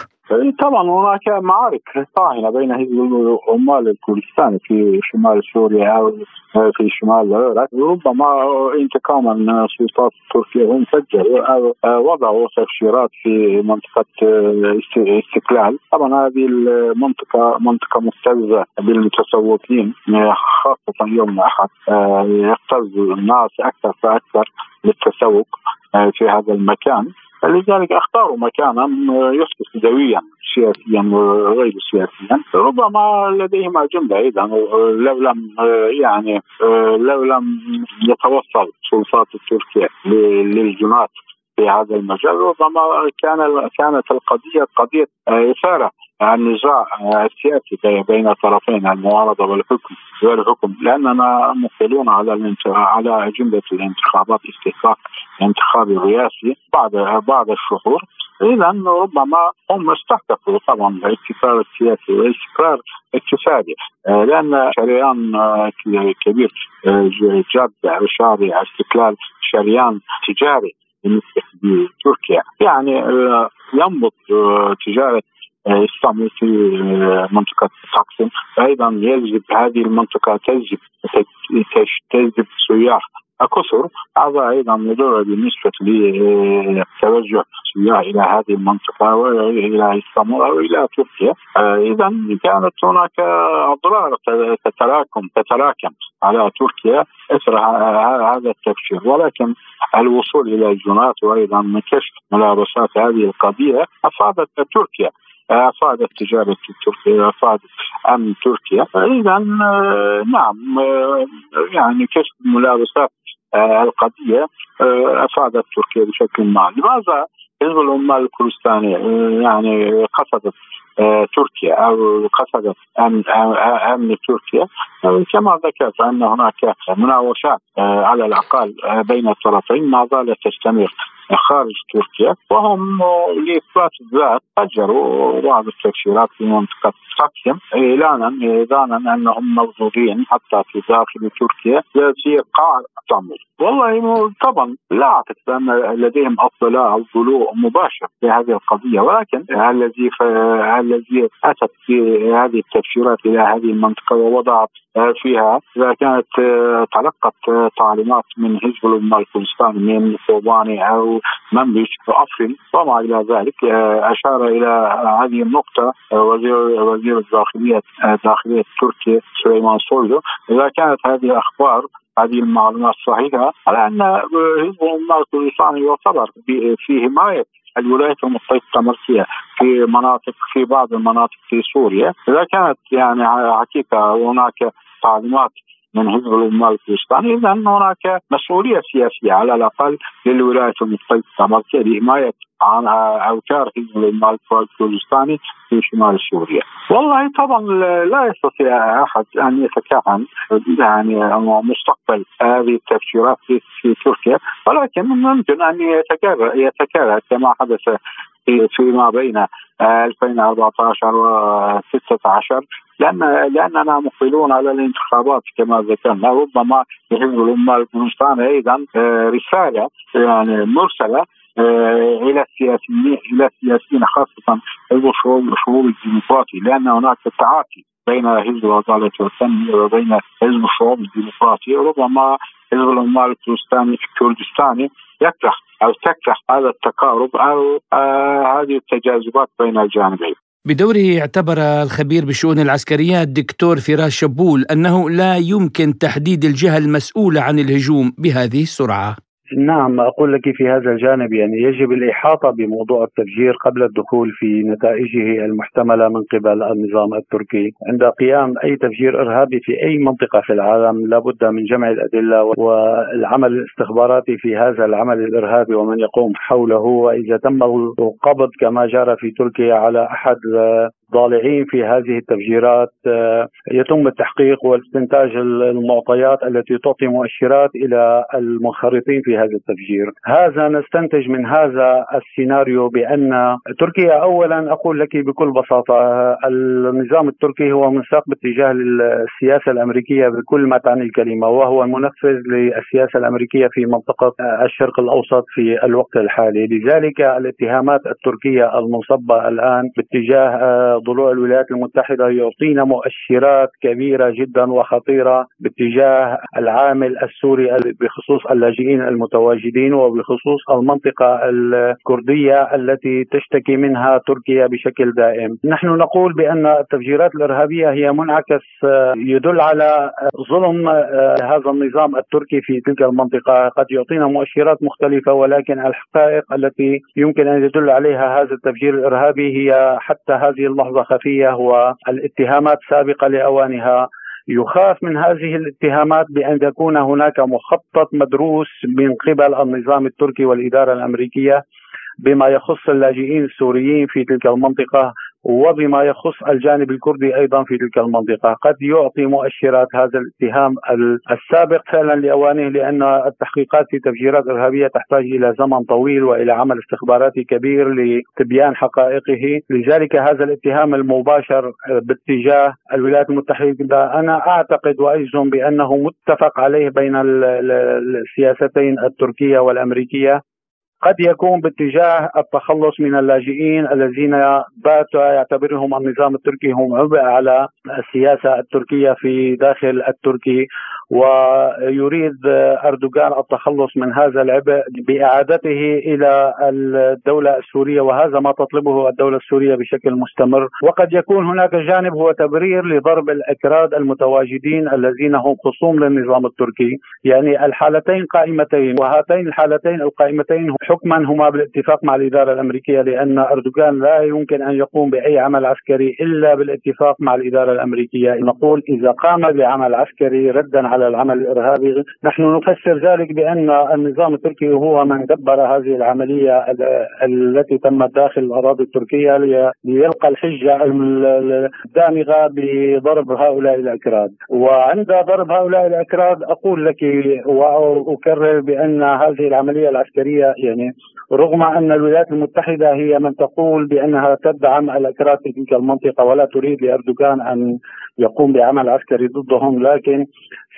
طبعا هناك معارك طاحنه بين حزب العمال الكردستاني في شمال سوريا أو في شمال العراق ربما انتقاما من السلطات التركية هم سجلوا أو وضعوا تفجيرات في منطقة استقلال طبعا هذه المنطقة منطقة مبتزه بالمتسوقين خاصة يوم الأحد يقتز الناس أكثر فأكثر للتسوق في هذا المكان. لذلك اختاروا مكانا يحدث دويا سياسيا وغير سياسيا. ربما لديهم اجنده أيضا لو لم يعني لو لم يتوصل سلطات تركيا للجنات في هذا المجال ربما كان كانت القضية قضية إثارة. النزاع السياسي بين الطرفين المعارضة والحكم والحكم لأننا مقبلون على على اجنده الانتخابات استحقاق انتخابي رئاسي بعد بعد الشهور. اذا ربما هم استهدفوا طبعا الاستقرار السياسي والاستقرار الاقتصادي. لأن شريان كبير جاد شارع استقلال شريان تجاري بالنسبة لتركيا. يعني ينبض تجارة اسلامي في منطقة تقسيم أيضا يجذب هذه المنطقة تجذب تجذب سياح كثر هذا أيضا يدل بالنسبة لتوجه السياح إلى هذه المنطقة والى اسطنبول أو إلى تركيا. اذا كانت هناك أضرار تتراكم تتراكم على تركيا. إثر هذا التفجير ولكن الوصول إلى الجنات وأيضا من كشف ملابسات هذه القضية أفادت تركيا. أفادت تجارة تركيا أفادت أمن تركيا. اذا نعم يعني كشف ملابسات القضية أفادت تركيا بشكل ما. لماذا حزب العمال الكردستاني يعني قصدت تركيا أو قصدت أمن أمن تركيا؟ كما ذكرت أن هناك مناوشات على الأقل بين الطرفين ما زالت تستمر. خارج تركيا وهم لاثبات الذات فجروا بعض التفجيرات في منطقة تقسم إعلانا اعلانا أنهم موجودين حتى في داخل تركيا في قاع اسطنبول والله طبعا لا أعتقد أن لديهم اطلاع أو ضلوع مباشر في هذه القضية. ولكن الذي الذي أتت في هذه التفجيرات إلى هذه المنطقة ووضعت فيها إذا كانت تلقت تعليمات من حزب الكردستاني من كوباني أو منبج وافرن وما إلى ذلك أشار إلى هذه النقطة وزير وزير الداخلية داخلية تركيا سليمان سويلو إذا كانت هذه الأخبار هذه المعلومات صحيحة على أن حزب الكردستاني يعتبر في حماية الولايات المتحدة الأمريكية في مناطق في بعض المناطق في سوريا. إذا كانت يعني حقيقة هناك تعليمات من حزب الامه الكردستاني اذا هناك مسؤوليه سياسيه على الاقل للولايات المتحده الامريكيه لحمايه عن أوتار حزب الامه الكردستاني في شمال سوريا. والله طبعا لا يستطيع أحد أن يتكهن يعني مستقبل هذه التفجيرات في, تركيا ولكن ممكن أن يتكرر يتكرر كما حدث في فيما بين 2014 و 16 لأن لأننا مقبلون على الانتخابات كما ذكرنا ربما لحزب الأمة الكردستاني أيضا رسالة يعني مرسلة إلى السياسيين إلى السياسيين خاصة حزب الشعوب الشعوب الديمقراطي لأن هناك تعاطي بين حزب العدالة والتنمية وبين حزب الشعوب الديمقراطي ربما حزب العمال الكردستاني الكردستاني يكره أو تكره هذا التقارب أو آه هذه التجاذبات بين الجانبين. بدوره اعتبر الخبير بالشؤون العسكرية الدكتور فراس شبول أنه لا يمكن تحديد الجهة المسؤولة عن الهجوم بهذه السرعة نعم أقول لك في هذا الجانب يعني يجب الإحاطة بموضوع التفجير قبل الدخول في نتائجه المحتملة من قبل النظام التركي. عند قيام أي تفجير إرهابي في أي منطقة في العالم لابد من جمع الأدلة والعمل الاستخباراتي في هذا العمل الإرهابي ومن يقوم حوله. وإذا تم القبض كما جرى في تركيا على أحد ضالعين في هذه التفجيرات آه، يتم التحقيق واستنتاج المعطيات التي تعطي مؤشرات إلى المنخرطين في هذا التفجير. هذا نستنتج من هذا السيناريو بأن تركيا اولا أقول لك بكل بساطة النظام التركي هو منساق باتجاه السياسة الأمريكية بكل ما تعني الكلمة وهو المنفذ للسياسة الأمريكية في منطقة الشرق الأوسط في الوقت الحالي، لذلك الاتهامات التركية المنصبه الآن باتجاه آه، ضلوع الولايات المتحدة يعطينا مؤشرات كبيرة جدا وخطيرة باتجاه العامل السوري بخصوص اللاجئين المتواجدين وبخصوص المنطقة الكردية التي تشتكي منها تركيا بشكل دائم. نحن نقول بأن التفجيرات الإرهابية هي منعكس يدل على ظلم هذا النظام التركي في تلك المنطقة. قد يعطينا مؤشرات مختلفة ولكن الحقائق التي يمكن أن يدل عليها هذا التفجير الإرهابي هي حتى هذه اللحظة لحظة خفية والاتهامات سابقة لأوانها. يخاف من هذه الاتهامات بأن يكون هناك مخطط مدروس من قبل النظام التركي والإدارة الأمريكية بما يخص اللاجئين السوريين في تلك المنطقة وبما يخص الجانب الكردي أيضا في تلك المنطقة، قد يعطي مؤشرات هذا الاتهام السابق فعلا لأوانه لأن التحقيقات في تفجيرات إرهابية تحتاج إلى زمن طويل وإلى عمل استخباراتي كبير لتبيان حقائقه، لذلك هذا الاتهام المباشر باتجاه الولايات المتحدة أنا أعتقد وأجزم بأنه متفق عليه بين السياستين التركية والأمريكية. قد يكون باتجاه التخلص من اللاجئين الذين بات يعتبرهم النظام التركي هم عبء على السياسة التركية في داخل التركي. ويريد أردوغان التخلص من هذا العبء بإعادته إلى الدولة السورية وهذا ما تطلبه الدولة السورية بشكل مستمر. وقد يكون هناك جانب هو تبرير لضرب الأكراد المتواجدين الذين هم خصوم للنظام التركي. يعني الحالتين قائمتين وهاتين الحالتين القائمتين حكما هما بالاتفاق مع الإدارة الأمريكية لأن أردوغان لا يمكن أن يقوم بأي عمل عسكري إلا بالاتفاق مع الإدارة الأمريكية، نقول إذا قام بعمل عسكري ردا على العمل الإرهابي، نحن نفسر ذلك بأن النظام التركي هو من دبر هذه العملية التي تمت داخل الأراضي التركية ليلقى الحجة الدامغة بضرب هؤلاء الأكراد، وعند ضرب هؤلاء الأكراد أقول لك واكرر بأن هذه العملية العسكرية يعني يعني رغم أن الولايات المتحدة هي من تقول بأنها تدعم الأكراد في تلك المنطقة ولا تريد لأردوغان أن يقوم بعمل عسكري ضدهم لكن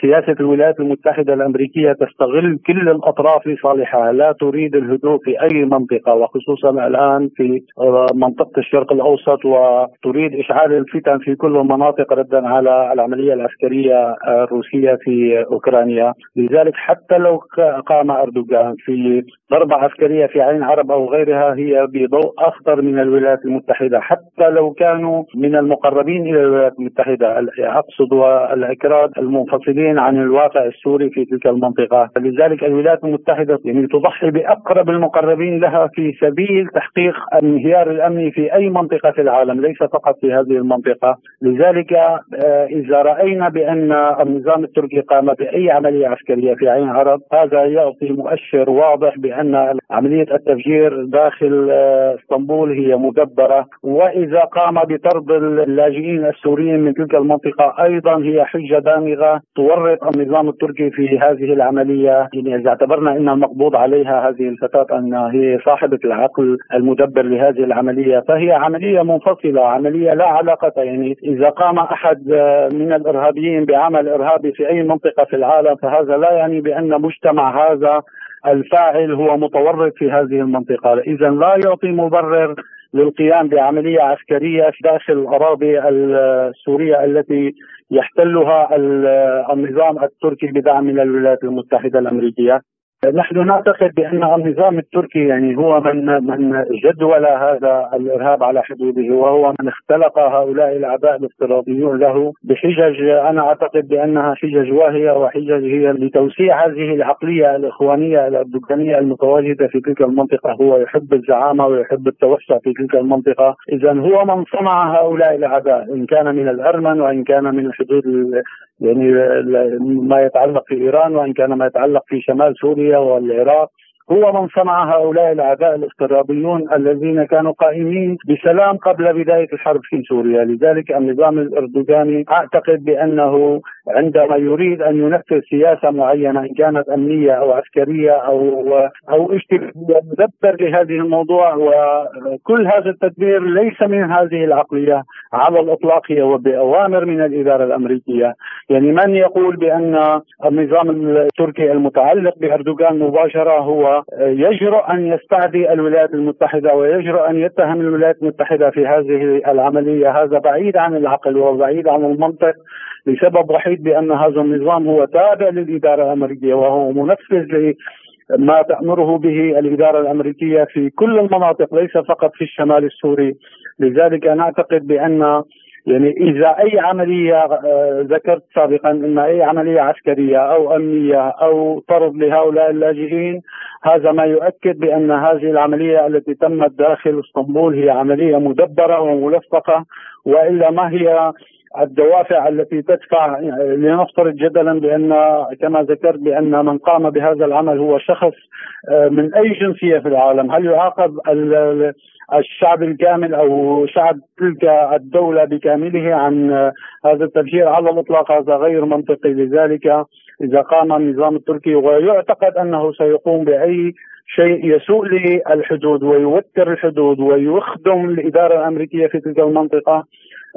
سياسة الولايات المتحدة الأمريكية تستغل كل الأطراف لصالحها لا تريد الهدوء في أي منطقة وخصوصا الآن في منطقة الشرق الأوسط وتريد إشعال الفتن في كل المناطق ردا على العملية العسكرية الروسية في أوكرانيا. لذلك حتى لو قام أردوغان في ضربة عسكرية في عين عرب أو غيرها هي بضوء أخطر من الولايات المتحدة. حتى لو كانوا من المقربين إلى الولايات المتحدة أقصد الأكراد المنفصلين بعيدين عن الواقع السوري في تلك المنطقة. لذلك الولايات المتحدة يعني تضحي بأقرب المقربين لها في سبيل تحقيق الانهيار الأمني في أي منطقة في العالم ليس فقط في هذه المنطقة. لذلك آه، إذا رأينا بأن النظام التركي قام بأي عملية عسكرية في عين عرب هذا يعطي مؤشر واضح بأن عملية التفجير داخل آه، إسطنبول هي مدبرة. وإذا قام بطرد اللاجئين السوريين من تلك المنطقة أيضا هي حجة دامغة. يورط النظام التركي في هذه العملية. يعني إذا اعتبرنا أن المقبوض عليها هذه الفتاة أن هي صاحبة العقل المدبر لهذه العملية فهي عملية منفصلة عملية لا علاقة. يعني إذا قام أحد من الإرهابيين بعمل إرهابي في أي منطقة في العالم فهذا لا يعني بأن مجتمع هذا الفاعل هو متورط في هذه المنطقة. إذا لا يعطي مبرر للقيام بعملية عسكرية داخل الأراضي السورية التي يحتلها النظام التركي بدعم من الولايات المتحدة الأمريكية. نحن نعتقد بأن النظام التركي يعني هو من من جدول هذا الإرهاب على حدوده وهو من اختلق هؤلاء الأعداء الافتراضيون له بحجج أنا أعتقد بأنها حجج واهية وحجج هي لتوسيع هذه العقلية الإخوانية الاردوغانيه المتواجدة في تلك المنطقة. هو يحب الزعامة ويحب التوسع في تلك المنطقة. اذا هو من صنع هؤلاء الأعداء إن كان من الأرمن وإن كان من الحدود يعني ما يتعلق في إيران وإن كان ما يتعلق في شمال سوريا والعراق. هو من صنع هؤلاء الأعداء الافتراضيون الذين كانوا قائمين بسلام قبل بداية الحرب في سوريا، لذلك النظام الأردوغاني أعتقد بأنه عندما يريد أن ينفذ سياسة معينة إن كانت أمنية أو عسكرية أو أو اجتماعية يدبر لهذه الموضوع. وكل هذا التدبير ليس من هذه العقلية على الإطلاق هي وبأوامر من الإدارة الأمريكية، يعني من يقول بأن النظام التركي المتعلق بأردوغان مباشرة هو يجرؤ أن يستعدي الولايات المتحدة ويجرؤ أن يتهم الولايات المتحدة في هذه العملية. هذا بعيد عن العقل وبعيد عن المنطق لسبب وحيد بأن هذا النظام هو تابع للإدارة الأمريكية وهو منفذ ما تأمره به الإدارة الأمريكية في كل المناطق ليس فقط في الشمال السوري. لذلك أنا أعتقد بأن يعني إذا أي عملية آه، ذكرت سابقا إن أي عملية عسكرية أو أمنية أو طرد لهؤلاء اللاجئين هذا ما يؤكد بأن هذه العملية التي تمت داخل إسطنبول هي عملية مدبرة وملفقه وإلا ما هي الدوافع التي تدفع لنفترض جدلا بأن كما ذكرت بأن من قام بهذا العمل هو شخص آه، من أي جنسية في العالم، هل يعاقب الشعب الكامل أو شعب تلك الدولة بكامله عن هذا التفجير على الإطلاق هذا غير منطقي لذلك إذا قام النظام التركي ويعتقد أنه سيقوم بأي شيء يسوء للحدود ويوتر الحدود ويخدم الإدارة الأمريكية في تلك المنطقة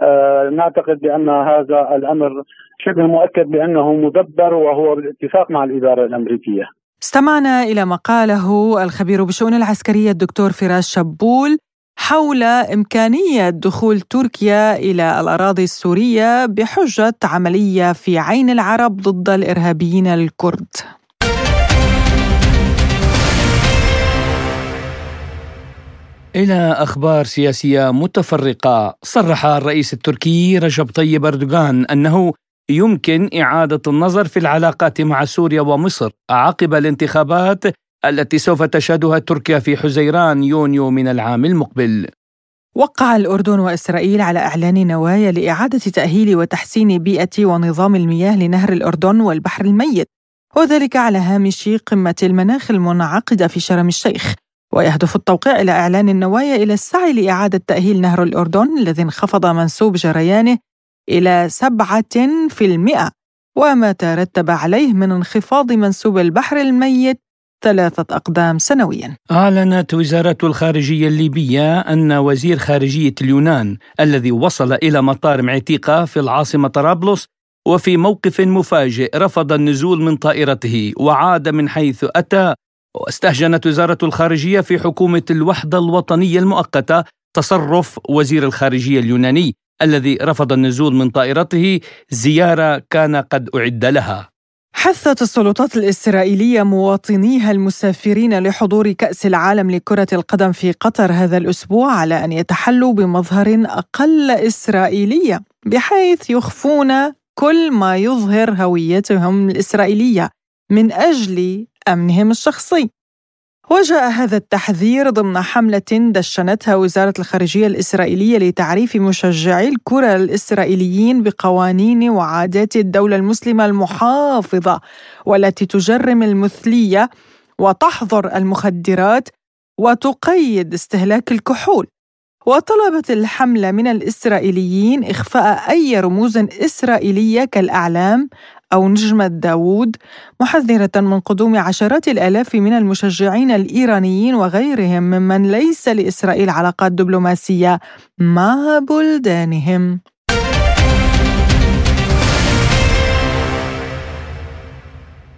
آه نعتقد بأن هذا الأمر شبه مؤكد بأنه مدبر وهو بالاتفاق مع الإدارة الأمريكية. استمعنا إلى ما قاله الخبير بالشؤون العسكرية الدكتور فراس شبول حول إمكانية دخول تركيا إلى الأراضي السورية بحجة عملية في عين العرب ضد الإرهابيين الكرد. إلى أخبار سياسية متفرقة صرح الرئيس التركي رجب طيب أردوغان أنه يمكن إعادة النظر في العلاقات مع سوريا ومصر عقب الانتخابات التي سوف تشهدها تركيا في حزيران يونيو من العام المقبل. وقع الأردن وإسرائيل على إعلان نوايا لإعادة تأهيل وتحسين بيئة ونظام المياه لنهر الأردن والبحر الميت، وذلك على هامش قمة المناخ المنعقدة في شرم الشيخ. ويهدف التوقيع إلى إعلان النوايا إلى السعي لإعادة تأهيل نهر الأردن الذي انخفض منسوب جريانه إلى سبعة في المئة وما ترتب عليه من انخفاض منسوب البحر الميت ثلاثة أقدام سنويا. أعلنت وزارة الخارجية الليبية أن وزير خارجية اليونان الذي وصل إلى مطار معتيقة في العاصمة طرابلس وفي موقف مفاجئ رفض النزول من طائرته وعاد من حيث أتى واستهجنت وزارة الخارجية في حكومة الوحدة الوطنية المؤقتة تصرف وزير الخارجية اليوناني الذي رفض النزول من طائرته زيارة كان قد أعد لها. حثت السلطات الإسرائيلية مواطنيها المسافرين لحضور كأس العالم لكرة القدم في قطر هذا الأسبوع على أن يتحلوا بمظهر أقل إسرائيلية بحيث يخفون كل ما يظهر هويتهم الإسرائيلية من أجل أمنهم الشخصي. وجاء هذا التحذير ضمن حملة دشنتها وزارة الخارجية الإسرائيلية لتعريف مشجعي الكرة الإسرائيليين بقوانين وعادات الدولة المسلمة المحافظة والتي تجرم المثلية وتحظر المخدرات وتقيد استهلاك الكحول. وطلبت الحملة من الإسرائيليين إخفاء أي رموز إسرائيلية كالأعلام أو نجمة داوود محذرة من قدوم عشرات الآلاف من المشجعين الإيرانيين وغيرهم ممن ليس لإسرائيل علاقات دبلوماسية مع بلدانهم.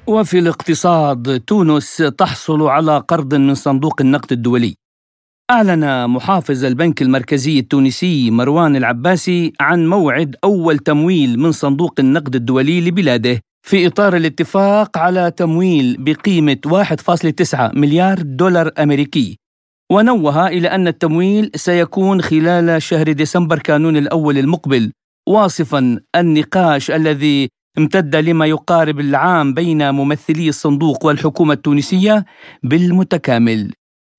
وفي الاقتصاد تونس تحصل على قرض من صندوق النقد الدولي. أعلن محافظ البنك المركزي التونسي مروان العباسي عن موعد أول تمويل من صندوق النقد الدولي لبلاده في إطار الاتفاق على تمويل بقيمة 1.9 مليار دولار أمريكي. ونوه إلى أن التمويل سيكون خلال شهر ديسمبر كانون الأول المقبل واصفا النقاش الذي امتد لما يقارب العام بين ممثلي الصندوق والحكومة التونسية بالمتكامل.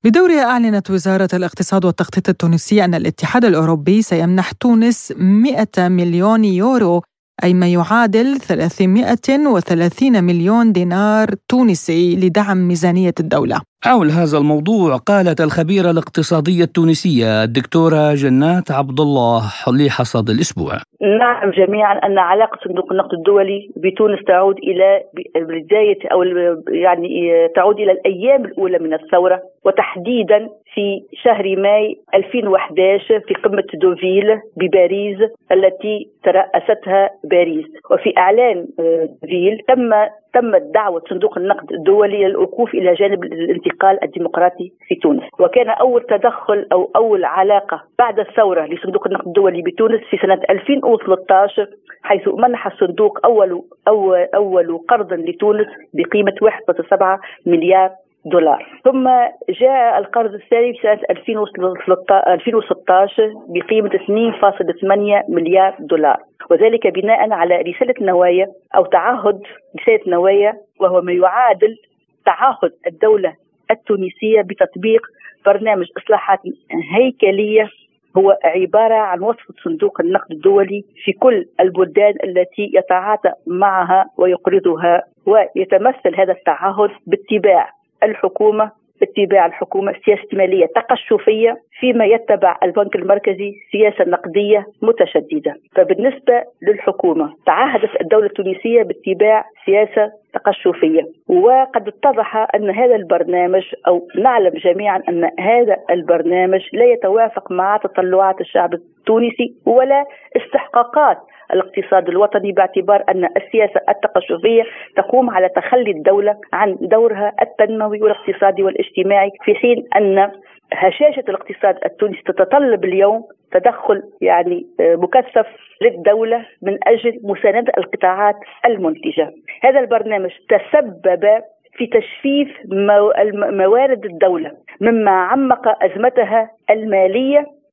بدورها أعلنت وزارة الاقتصاد والتخطيط التونسية أن الاتحاد الأوروبي سيمنح تونس 100 مليون يورو أي ما يعادل 330 مليون دينار تونسي لدعم ميزانية الدولة. حول هذا الموضوع قالت الخبيرة الاقتصادية التونسية الدكتورة جنات عبد الله لحصاد الأسبوع. نعلم جميعا أن علاقة صندوق النقد الدولي بتونس تعود إلى بداية أو يعني تعود إلى الأيام الأولى من الثورة وتحديدا في شهر ماي 2011 في قمة دوفيل بباريس التي ترأستها باريس. وفي إعلان آه، دوفيل تم تمت دعوة صندوق النقد الدولي للوقوف إلى جانب الانتقال الديمقراطي في تونس. وكان أول تدخل أو أول علاقة بعد الثورة لصندوق النقد الدولي بتونس في سنة 2013 حيث منح الصندوق أول أول, أول قرض لتونس بقيمة 1.7 مليار دولار. ثم جاء القرض الثاني في سنة 2016 بقيمة 2.8 مليار دولار. وذلك بناء على رسالة نوايا أو تعهد رسالة نوايا وهو ما يعادل تعهد الدولة التونسية بتطبيق برنامج إصلاحات هيكلية هو عبارة عن وصفة صندوق النقد الدولي في كل البلدان التي يتعاطى معها ويقرضها ويتمثل هذا التعهد باتباع الحكومة اتباع الحكومة سياسة مالية تقشفية فيما يتبع البنك المركزي سياسة نقدية متشددة. فبالنسبة للحكومة تعهدت الدولة التونسية باتباع سياسة تقشفية. وقد اتضح أن هذا البرنامج أو نعلم جميعا أن هذا البرنامج لا يتوافق مع تطلعات الشعب التونسي ولا استحقاقات. الاقتصاد الوطني باعتبار أن السياسة التقشفية تقوم على تخلي الدولة عن دورها التنموي والاقتصادي والاجتماعي في حين أن هشاشة الاقتصاد التونسي تتطلب اليوم تدخل يعني آه، مكثف للدولة من أجل مساندة القطاعات المنتجة. هذا البرنامج تسبب في تجفيف موارد الدولة مما عمق أزمتها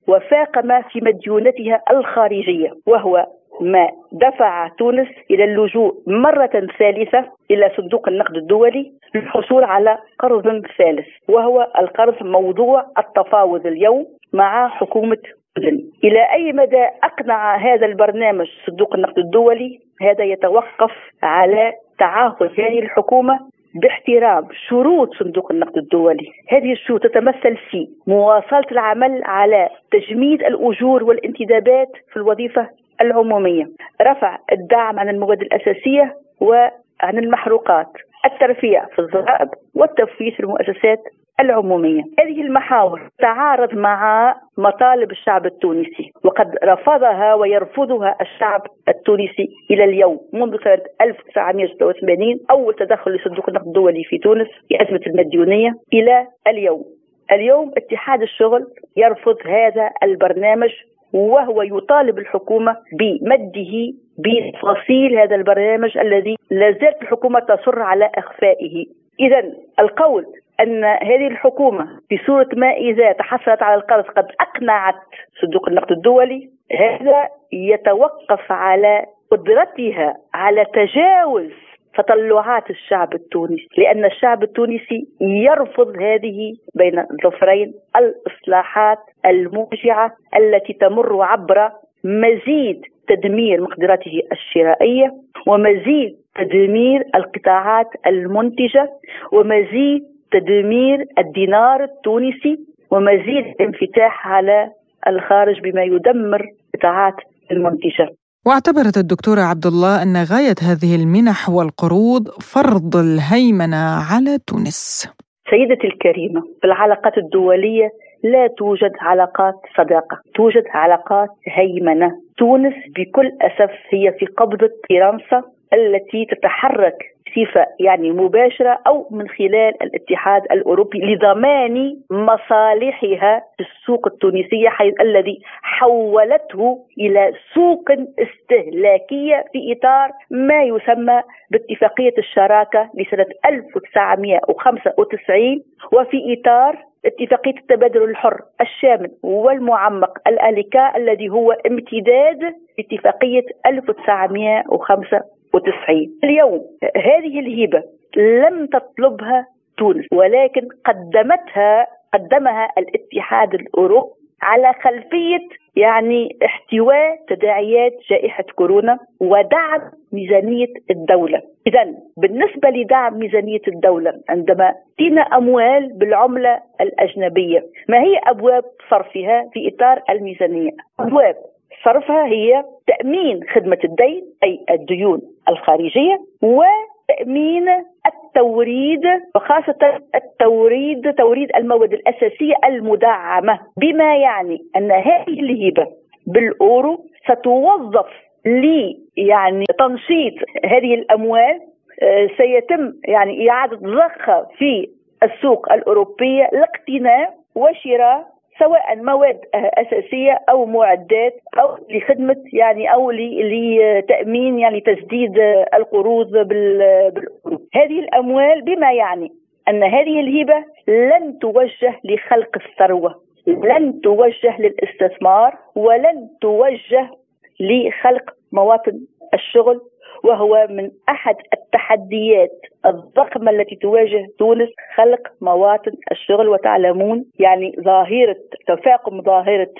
المالية وفاقم في مديونتها الخارجية وهو ما دفع تونس إلى اللجوء مرة ثالثة إلى صندوق النقد الدولي للحصول على قرض ثالث وهو القرض موضوع التفاوض اليوم مع حكومة السودان. إلى أي مدى أقنع هذا البرنامج صندوق النقد الدولي هذا يتوقف على تعهد هذه الحكومة باحترام شروط صندوق النقد الدولي. هذه الشروط تتمثل في مواصلة العمل على تجميد الأجور والانتدابات في الوظيفة العمومية رفع الدعم عن المواد الأساسية وعن المحروقات الترفيع في الضرائب والتفويت في المؤسسات العمومية. هذه المحاور تعارض مع مطالب الشعب التونسي وقد رفضها ويرفضها الشعب التونسي إلى اليوم. منذ سنة 1986 أول تدخل لصندوق النقد الدولي في تونس في أزمة المديونية إلى اليوم. اليوم اتحاد الشغل يرفض هذا البرنامج وهو يطالب الحكومة بمده بتفاصيل هذا البرنامج الذي لا زالت الحكومة تصر على إخفائه. إذا القول أن هذه الحكومة بصورة ما إذا تحصلت على القرض قد أقنعت صندوق النقد الدولي هذا يتوقف على قدرتها على تجاوز تطلعات الشعب التونسي لأن الشعب التونسي يرفض هذه بين الظفرين الإصلاحات الموجعة التي تمر عبر مزيد تدمير مقدراته الشرائية ومزيد تدمير القطاعات المنتجة ومزيد تدمير الدينار التونسي ومزيد انفتاح على الخارج بما يدمر القطاعات المنتجة. واعتبرت الدكتورة عبد الله أن غاية هذه المنح والقروض فرض الهيمنة على تونس. سيدتي الكريمة في العلاقات الدولية لا توجد علاقات صداقة توجد علاقات هيمنة. تونس بكل أسف هي في قبضة فرنسا التي تتحرك بصفة يعني مباشرة أو من خلال الاتحاد الأوروبي لضمان مصالحها في السوق التونسية حيث الذي حولته إلى سوق استهلاكية في إطار ما يسمى باتفاقية الشراكة لسنة 1995 وفي إطار اتفاقية التبادل الحر الشامل والمعمق الأليكا الذي هو امتداد اتفاقية 1995 اليوم هذه الهبة لم تطلبها تونس ولكن قدمتها قدمها الاتحاد الأوروبي على خلفية يعني احتواء تداعيات جائحة كورونا ودعم ميزانية الدولة. إذا بالنسبة لدعم ميزانية الدولة عندما تينا أموال بالعملة الأجنبية ما هي أبواب صرفها في إطار الميزانية؟ أبواب صرفها هي تأمين خدمة الدين أي الديون الخارجية وتأمين التوريد وخاصة التوريد توريد المواد الأساسية المدعمة بما يعني أن هذه الهبة بالأورو ستوظف لي يعني تنشيط هذه الأموال آه، سيتم يعني إعادة ضخها في السوق الأوروبية لاقتناء وشراء سواء مواد أساسية أو معدات أو لخدمة يعني أو لتأمين يعني تسديد القروض بالقروض هذه الأموال بما يعني أن هذه الهبه لن توجه لخلق الثروة لن توجه للاستثمار ولن توجه لخلق مواطن الشغل وهو من أحد التحديات الضخمة التي تواجه تونس خلق مواطن الشغل. وتعلمون يعني ظاهرة تفاقم ظاهره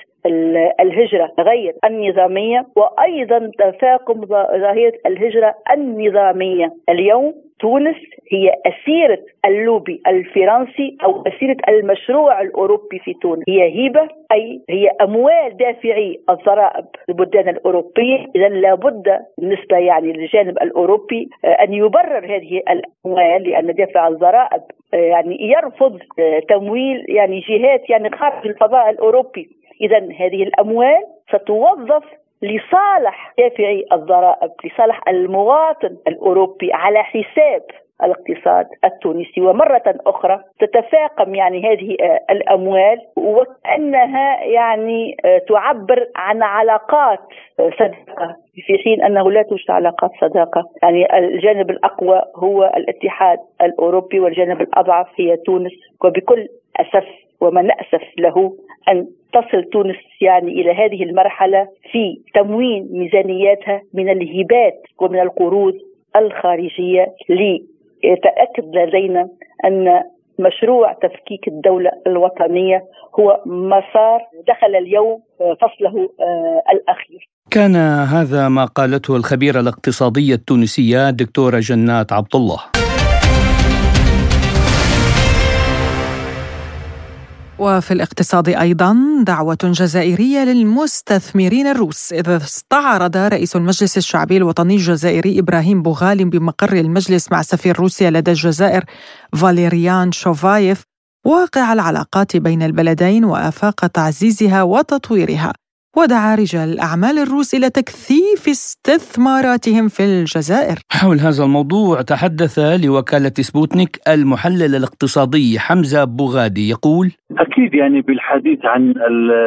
الهجرة غير النظامية وأيضا تفاقم ظاهرة الهجرة النظامية. اليوم تونس هي أسيرة اللوبي الفرنسي أو أسيرة المشروع الأوروبي في تونس. هي هبة أي هي أموال دافعي الضرائب البلدان الأوروبية. إذا لابد بالنسبة يعني للجانب الأوروبي آه، أن يبرر هذه الأموال لأن دافع الضرائب آه، يعني يرفض آه، تمويل يعني جهات يعني خارج الفضاء الأوروبي. إذا هذه الأموال ستوظف لصالح دافعي الضرائب لصالح المواطن الأوروبي على حساب الاقتصاد التونسي. ومرة أخرى تتفاقم يعني هذه الأموال وكأنها يعني تعبر عن علاقات صداقة. في حين أنه لا توجد علاقات صداقة. يعني الجانب الأقوى هو الاتحاد الأوروبي والجانب الأضعف هي تونس. وبكل أسف وما نأسف له أن تصل تونس يعني إلى هذه المرحلة في تموين ميزانياتها من الهبات ومن القروض الخارجية ليتأكد لدينا أن مشروع تفكيك الدولة الوطنية هو مسار دخل اليوم فصله آه، الأخير. كان هذا ما قالته الخبيرة الاقتصادية التونسية دكتورة جنات عبد الله. وفي الاقتصاد أيضا دعوة جزائرية للمستثمرين الروس إذ استعرض رئيس المجلس الشعبي الوطني الجزائري إبراهيم بوغالي بمقر المجلس مع سفير روسيا لدى الجزائر فاليريان شوفايف واقع العلاقات بين البلدين وأفاق تعزيزها وتطويرها. ودعا رجال الأعمال الروس إلى تكثيف استثماراتهم في الجزائر. حول هذا الموضوع تحدث لوكالة سبوتنيك المحلل الاقتصادي حمزة بوغادي يقول أكيد يعني بالحديث عن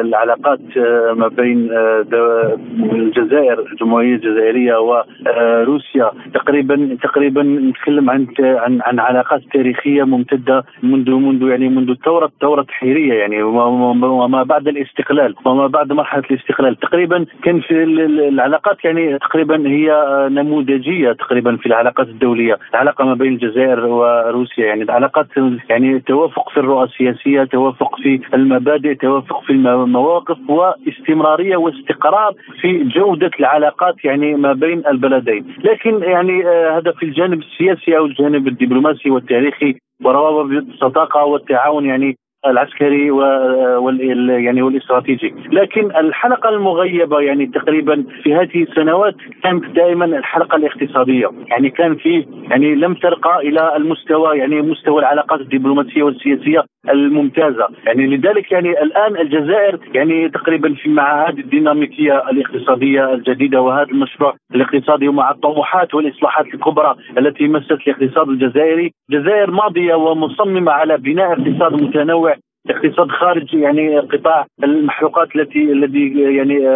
العلاقات آه، ما بين آه، الجزائر الجمهورية الجزائرية وروسيا تقريبا تقريبا نتكلم عن عن عن علاقات تاريخية ممتدة منذ منذ يعني منذ الثورة الثورة التحريرية يعني وما بعد الاستقلال وما بعد مرحلة الاستقلال. تقريبا كان في العلاقات يعني تقريبا هي نموذجية تقريبا في العلاقات الدولية. العلاقة ما بين الجزائر وروسيا يعني العلاقات يعني توافق في الرؤى السياسية توافق في المبادئ توافق في المواقف واستمرارية واستقرار في جودة العلاقات يعني ما بين البلدين. لكن يعني آه، هذا في الجانب السياسي أو الجانب الدبلوماسي والتاريخي وروابط الصداقة والتعاون يعني العسكري وال يعني والاستراتيجي. لكن الحلقة المغيبة يعني تقريبا في هذه السنوات كانت دائما الحلقة الاقتصادية. يعني كان في يعني لم ترقى إلى المستوى يعني مستوى العلاقات الدبلوماسية والسياسية الممتازة. يعني لذلك يعني الآن الجزائر يعني تقريبا في مع هذه الديناميكية الاقتصادية الجديدة وهذا المشروع الاقتصادي ومع الطموحات والإصلاحات الكبرى التي مست الاقتصاد الجزائري. الجزائر ماضية ومصممة على بناء اقتصاد متنوع اقتصاد خارج يعني قطاع المحروقات التي الذي يعني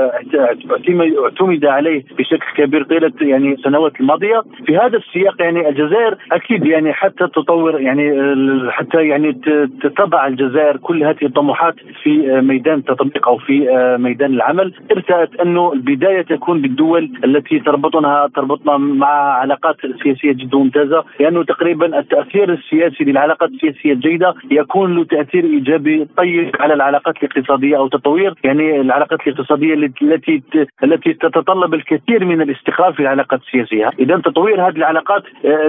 اعتمد عليه بشكل كبير طيلة يعني السنوات الماضية. في هذا السياق يعني الجزائر أكيد يعني حتى تطور يعني حتى يعني تضع الجزائر كل هذه الطموحات في ميدان التطبيق أو في ميدان العمل. ارتأت انه البداية تكون بالدول التي تربطنا تربطنا مع علاقات سياسية جدا ممتازة لأنه تقريبا التأثير السياسي للعلاقات السياسية الجيدة يكون له تأثير إيجابي بطيب على العلاقات الاقتصادية أو تطوير يعني العلاقات الاقتصادية التي التي تتطلب الكثير من الاستقرار في العلاقات السياسية، إذا تطوير هذه العلاقات آه،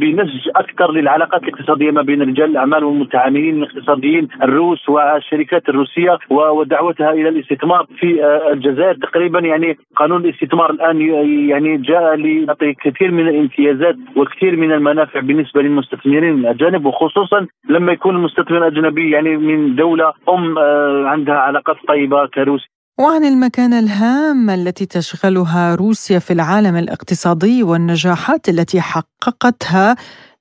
بنسج أكثر للعلاقات الاقتصادية ما بين رجال الأعمال والمتعاملين الاقتصاديين الروس والشركات الروسية ودعوتها إلى الاستثمار في آه، الجزائر. تقريبا يعني قانون الاستثمار الآن يعني جاء ليعطي كثير من الامتيازات وكثير من المنافع بالنسبة للمستثمرين الأجانب وخصوصا لما يكون المستثمر الأجنبي يعني من دولة أم آه، عندها علاقات طيبة كروسيا وعن المكانة الهامة التي تشغلها روسيا في العالم الاقتصادي والنجاحات التي حققتها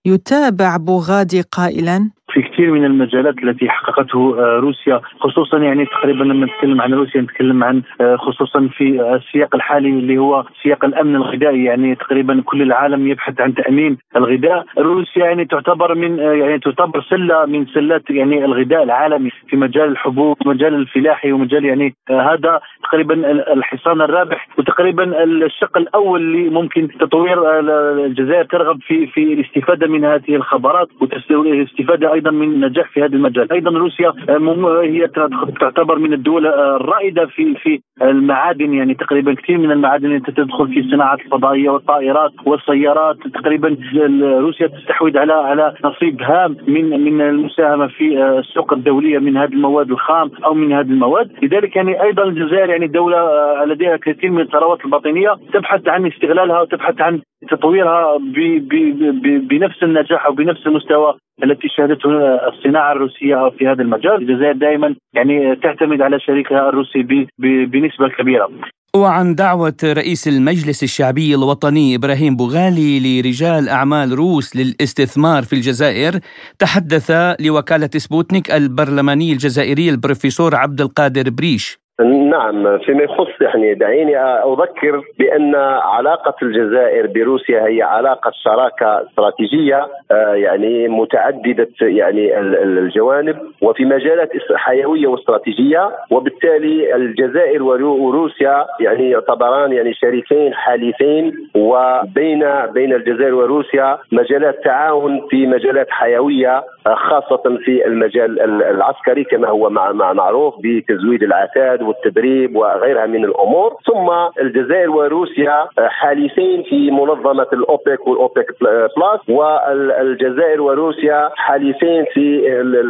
يتابع بوغادي قائلا في كثير من المجالات التي حققته آه، روسيا خصوصا يعني تقريبا لما نتكلم عن روسيا نتكلم عن آه، خصوصا في السياق الحالي اللي هو سياق الأمن الغذائي. يعني تقريبا كل العالم يبحث عن تأمين الغذاء. روسيا يعني تعتبر من آه، يعني تعتبر سلة من سلات يعني الغذاء العالمي في مجال الحبوب مجال الفلاحي ومجال يعني هذا تقريبا الحصان الرابح وتقريبا الشق الأول اللي ممكن تطوير الجزائر ترغب في في الاستفادة من هذه الخبرات والاستفادة أيضا من النجاح في هذا المجال. أيضا روسيا آه، هي تعتبر من الدول الرائدة في في المعادن. يعني تقريبا كثير من المعادن التي تدخل في الصناعات الفضائيه والطائرات والسيارات. تقريبا روسيا تستحوذ على على نصيب هام من من المساهمة في آه، السوق الدولية من هذه المواد الخام أو من هذه المواد. لذلك يعني أيضا الجزائر يعني دوله آه، لديها كثير من الثروات الباطنية. تبحث عن استغلالها وتبحث عن تطويرها بنفس النجاح أو بنفس المستوى. التي شهدته الصناعة الروسية في هذا المجال، الجزائر دائما يعني تعتمد على شريكها الروسي بنسبة كبيرة. وعن دعوة رئيس المجلس الشعبي الوطني إبراهيم بوغالي لرجال أعمال روس للاستثمار في الجزائر تحدث لوكالة سبوتنيك البرلماني الجزائري البروفيسور عبد القادر بريش نعم فيما يخص يعني دعيني أذكر بأن علاقة الجزائر بروسيا هي علاقة شراكة استراتيجية آه، يعني متعددة يعني الجوانب وفي مجالات حيوية واستراتيجية وبالتالي الجزائر وروسيا يعني يعتبران يعني شريكين حليفين وبين بين الجزائر وروسيا مجالات تعاون في مجالات حيوية آه، خاصة في المجال العسكري كما هو معروف بتزويد العتاد والتدريب وغيرها من الأمور. ثم الجزائر وروسيا حالفين في منظمة الاوبك والاوبك بلس والجزائر وروسيا حالفين في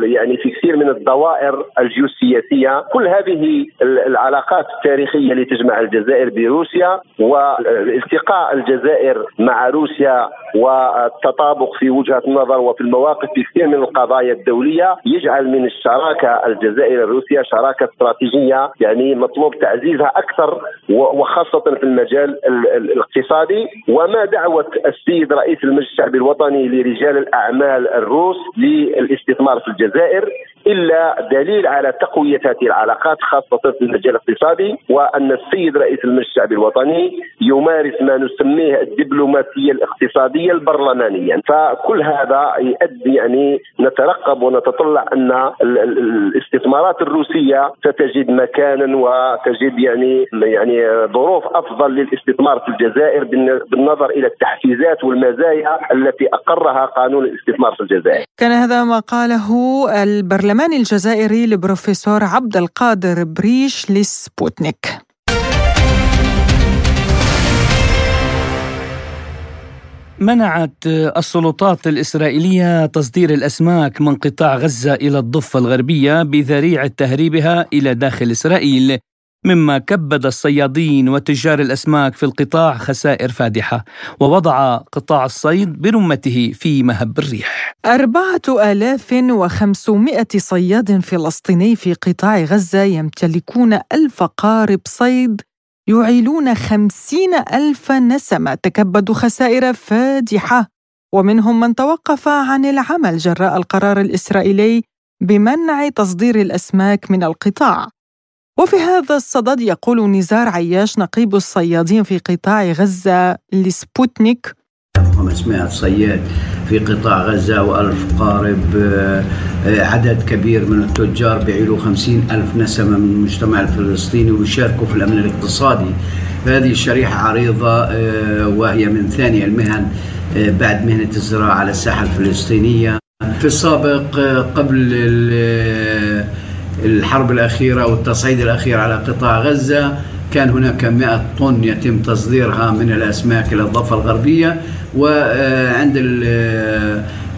يعني في كثير من الدوائر الجيوسياسية. كل هذه العلاقات التاريخية اللي تجمع الجزائر بروسيا والتقاء الجزائر مع روسيا والتطابق في وجهة النظر وفي المواقف في كثير من القضايا الدولية يجعل من الشراكة الجزائر الروسيه شراكة استراتيجية يعني مطلوب تعزيزها أكثر وخاصة في المجال الاقتصادي. وما دعوة السيد رئيس المجلس الشعبي الوطني لرجال الأعمال الروس للاستثمار في الجزائر. إلا دليل على تقوية هذه العلاقات خاصة في المجال الاقتصادي وأن السيد رئيس المجلس الشعبي الوطني يمارس ما نسميه الدبلوماسية الاقتصادية البرلمانية فكل هذا يؤدي يعني نترقب ونتطلع أن الاستثمارات الروسية ستجد مكانا وتجد يعني يعني ظروف أفضل للاستثمار في الجزائر بالنظر إلى التحفيزات والمزايا التي أقرها قانون الاستثمار في الجزائر. كان هذا ما قاله البرلمان الجزائري لبروفيسور عبد القادر بريش لسبوتنيك. منعت السلطات الإسرائيلية تصدير الأسماك من قطاع غزة إلى الضفة الغربية بذريعة تهريبها إلى داخل إسرائيل مما كبد الصيادين وتجار الأسماك في القطاع خسائر فادحة ووضع قطاع الصيد برمته في مهب الريح. أربعة آلاف وخمسمائة صياد فلسطيني في قطاع غزة يمتلكون ألف قارب صيد يعيلون خمسين ألف نسمة تكبدوا خسائر فادحة. ومنهم من توقف عن العمل جراء القرار الإسرائيلي بمنع تصدير الأسماك من القطاع. وفي هذا الصدد يقول نزار عياش نقيب الصيادين في قطاع غزة لسبوتنيك. 500 صياد في قطاع غزة وألف قارب آه، عدد كبير من التجار بيعيلوا خمسين ألف نسمة من المجتمع الفلسطيني ويشاركوا في الأمن الاقتصادي. هذه الشريحة عريضة آه، وهي من ثاني المهن آه، بعد مهنة الزراعة على الساحة الفلسطينية. في السابق قبل الحرب الأخيرة والتصعيد الأخير على قطاع غزة. كان هناك 100 طن يتم تصديرها من الأسماك إلى الضفة الغربية وعند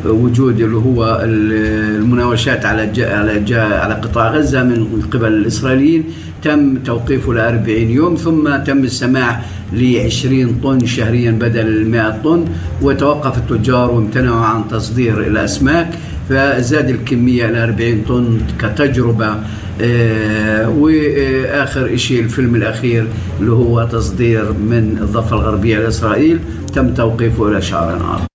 وجود اللي هو المناوشات على على على قطاع غزة من قبل الإسرائيليين. تم توقيفه ل 40 يوم ثم تم السماح ل 20 طن شهريا بدل ال 100 طن وتوقف التجار وامتنعوا عن تصدير الأسماك. فزاد الكمية إلى 40 طن كتجربة. آه وآخر شيء الفيلم الأخير اللي هو تصدير من الضفة الغربية لإسرائيل تم توقيفه إلى شهر اخر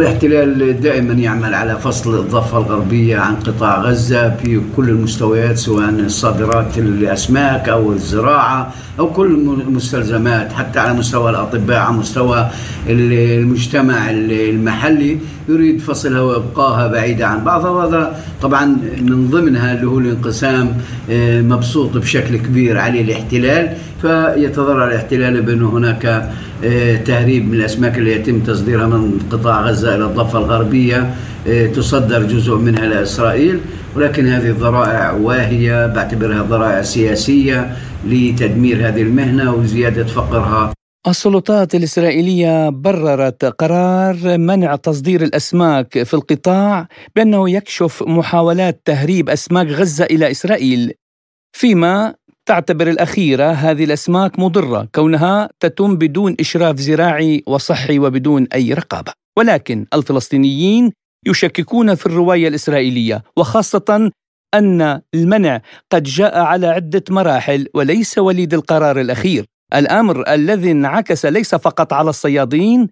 الاحتلال دائما يعمل على فصل الضفة الغربية عن قطاع غزة في كل المستويات سواء الصادرات الأسماك أو الزراعة أو كل المستلزمات حتى على مستوى الأطباء على مستوى المجتمع المحلي. يريد فصلها وإبقائها بعيدة عن بعضها وهذا طبعا من ضمنها اللي هو الانقسام آه، مبسوط بشكل كبير عليه الاحتلال. فيتضرر الاحتلال بأنه هناك آه، تهريب من الأسماك اللي يتم تصديرها من قطاع غزة. إلى الضفة الغربية آه، تصدر جزء منها لإسرائيل ولكن هذه الذرائع واهية بعتبرها ذرائع سياسية لتدمير هذه المهنة وزيادة فقرها. السلطات الإسرائيلية بررت قرار منع تصدير الأسماك في القطاع بأنه يكشف محاولات تهريب أسماك غزة إلى إسرائيل. فيما تعتبر الأخيرة هذه الأسماك مضرة كونها تتم بدون إشراف زراعي وصحي وبدون أي رقابة. ولكن الفلسطينيين يشككون في الرواية الإسرائيلية وخاصة أن المنع قد جاء على عدة مراحل وليس وليد القرار الأخير. الأمر الذي انعكس ليس فقط على الصيادين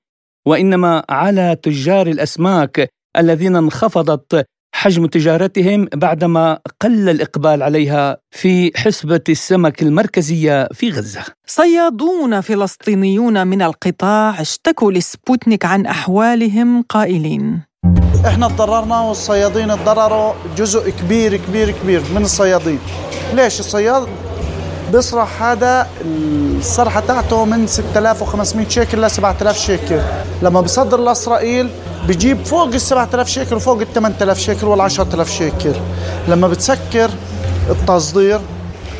وإنما على تجار الأسماك الذين انخفضت حجم تجارتهم بعدما قل الإقبال عليها في حسبة السمك المركزية في غزة. صيادون فلسطينيون من القطاع اشتكوا لسبوتنيك عن أحوالهم قائلين. إحنا تضررنا والصيادين تضرروا جزء كبير كبير كبير من الصيادين. ليش الصياد بيصرح هذا الصرحة تاعته من 6500 شيكل ل 7000 شيكل. لما بصدر لاسرائيل بجيب فوق ال 7000 شيكل وفوق ال 8000 شيكل وال 10000 شيكل. لما بتسكر التصدير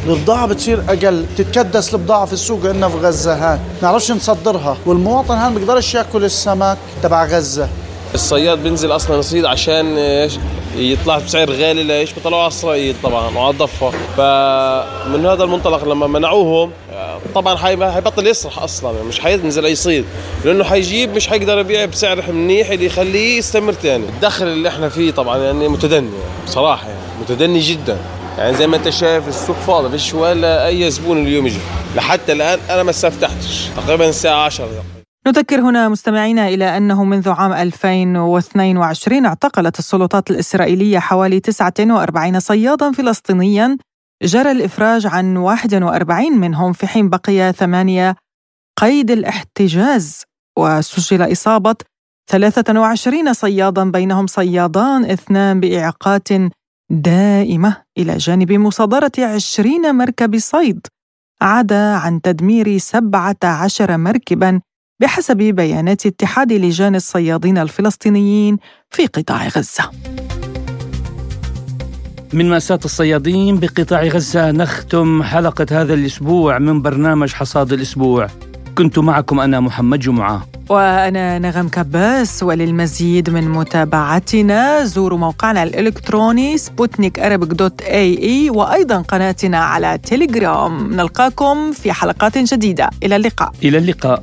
البضاعة بتصير أقل تتكدس البضاعة في السوق عندنا في غزة هاي نعرفش نصدرها. والمواطن هان بيقدرش ياكل السمك تبع غزة. الصياد بينزل أصلا يصيد عشان يطلع بسعر غالي ليش؟ بيطلعوا اسرائيل طبعا وعلى الضفة. فمن هذا المنطلق لما منعوهم طبعا حيبطل يسرح أصلا مش حينزل يصيد لأنه حيجيب مش حيقدر يبيع بسعر منيح اللي يخليه يستمر تاني. الدخل اللي إحنا فيه طبعا يعني متدني بصراحة يعني متدني جدا. يعني زي ما أنت شايف السوق فاضي فيش ولا أي زبون اليوم يجي. لحتى الآن أنا ما استفتحتش تقريبا الساعة 10 نذكر هنا مستمعينا إلى أنه منذ عام 2022 اعتقلت السلطات الإسرائيلية حوالي 49 صيادا فلسطينيا. جرى الإفراج عن 41 منهم في حين بقي ثمانية قيد الاحتجاز وسجل إصابة 23 صيادا بينهم صيادان اثنان بإعاقات دائمة إلى جانب مصادرة 20 مركب صيد. عدا عن تدمير 17 مركبا بحسب بيانات اتحاد لجان الصيادين الفلسطينيين في قطاع غزة. من مأساة الصيادين بقطاع غزة نختم حلقة هذا الأسبوع من برنامج حصاد الأسبوع. كنت معكم أنا محمد جمعة. وأنا نغم كباس وللمزيد من متابعتنا زوروا موقعنا الإلكتروني سبوتنيك dot AE وأيضا قناتنا على تيليجرام. نلقاكم في حلقات جديدة. إلى اللقاء. إلى اللقاء.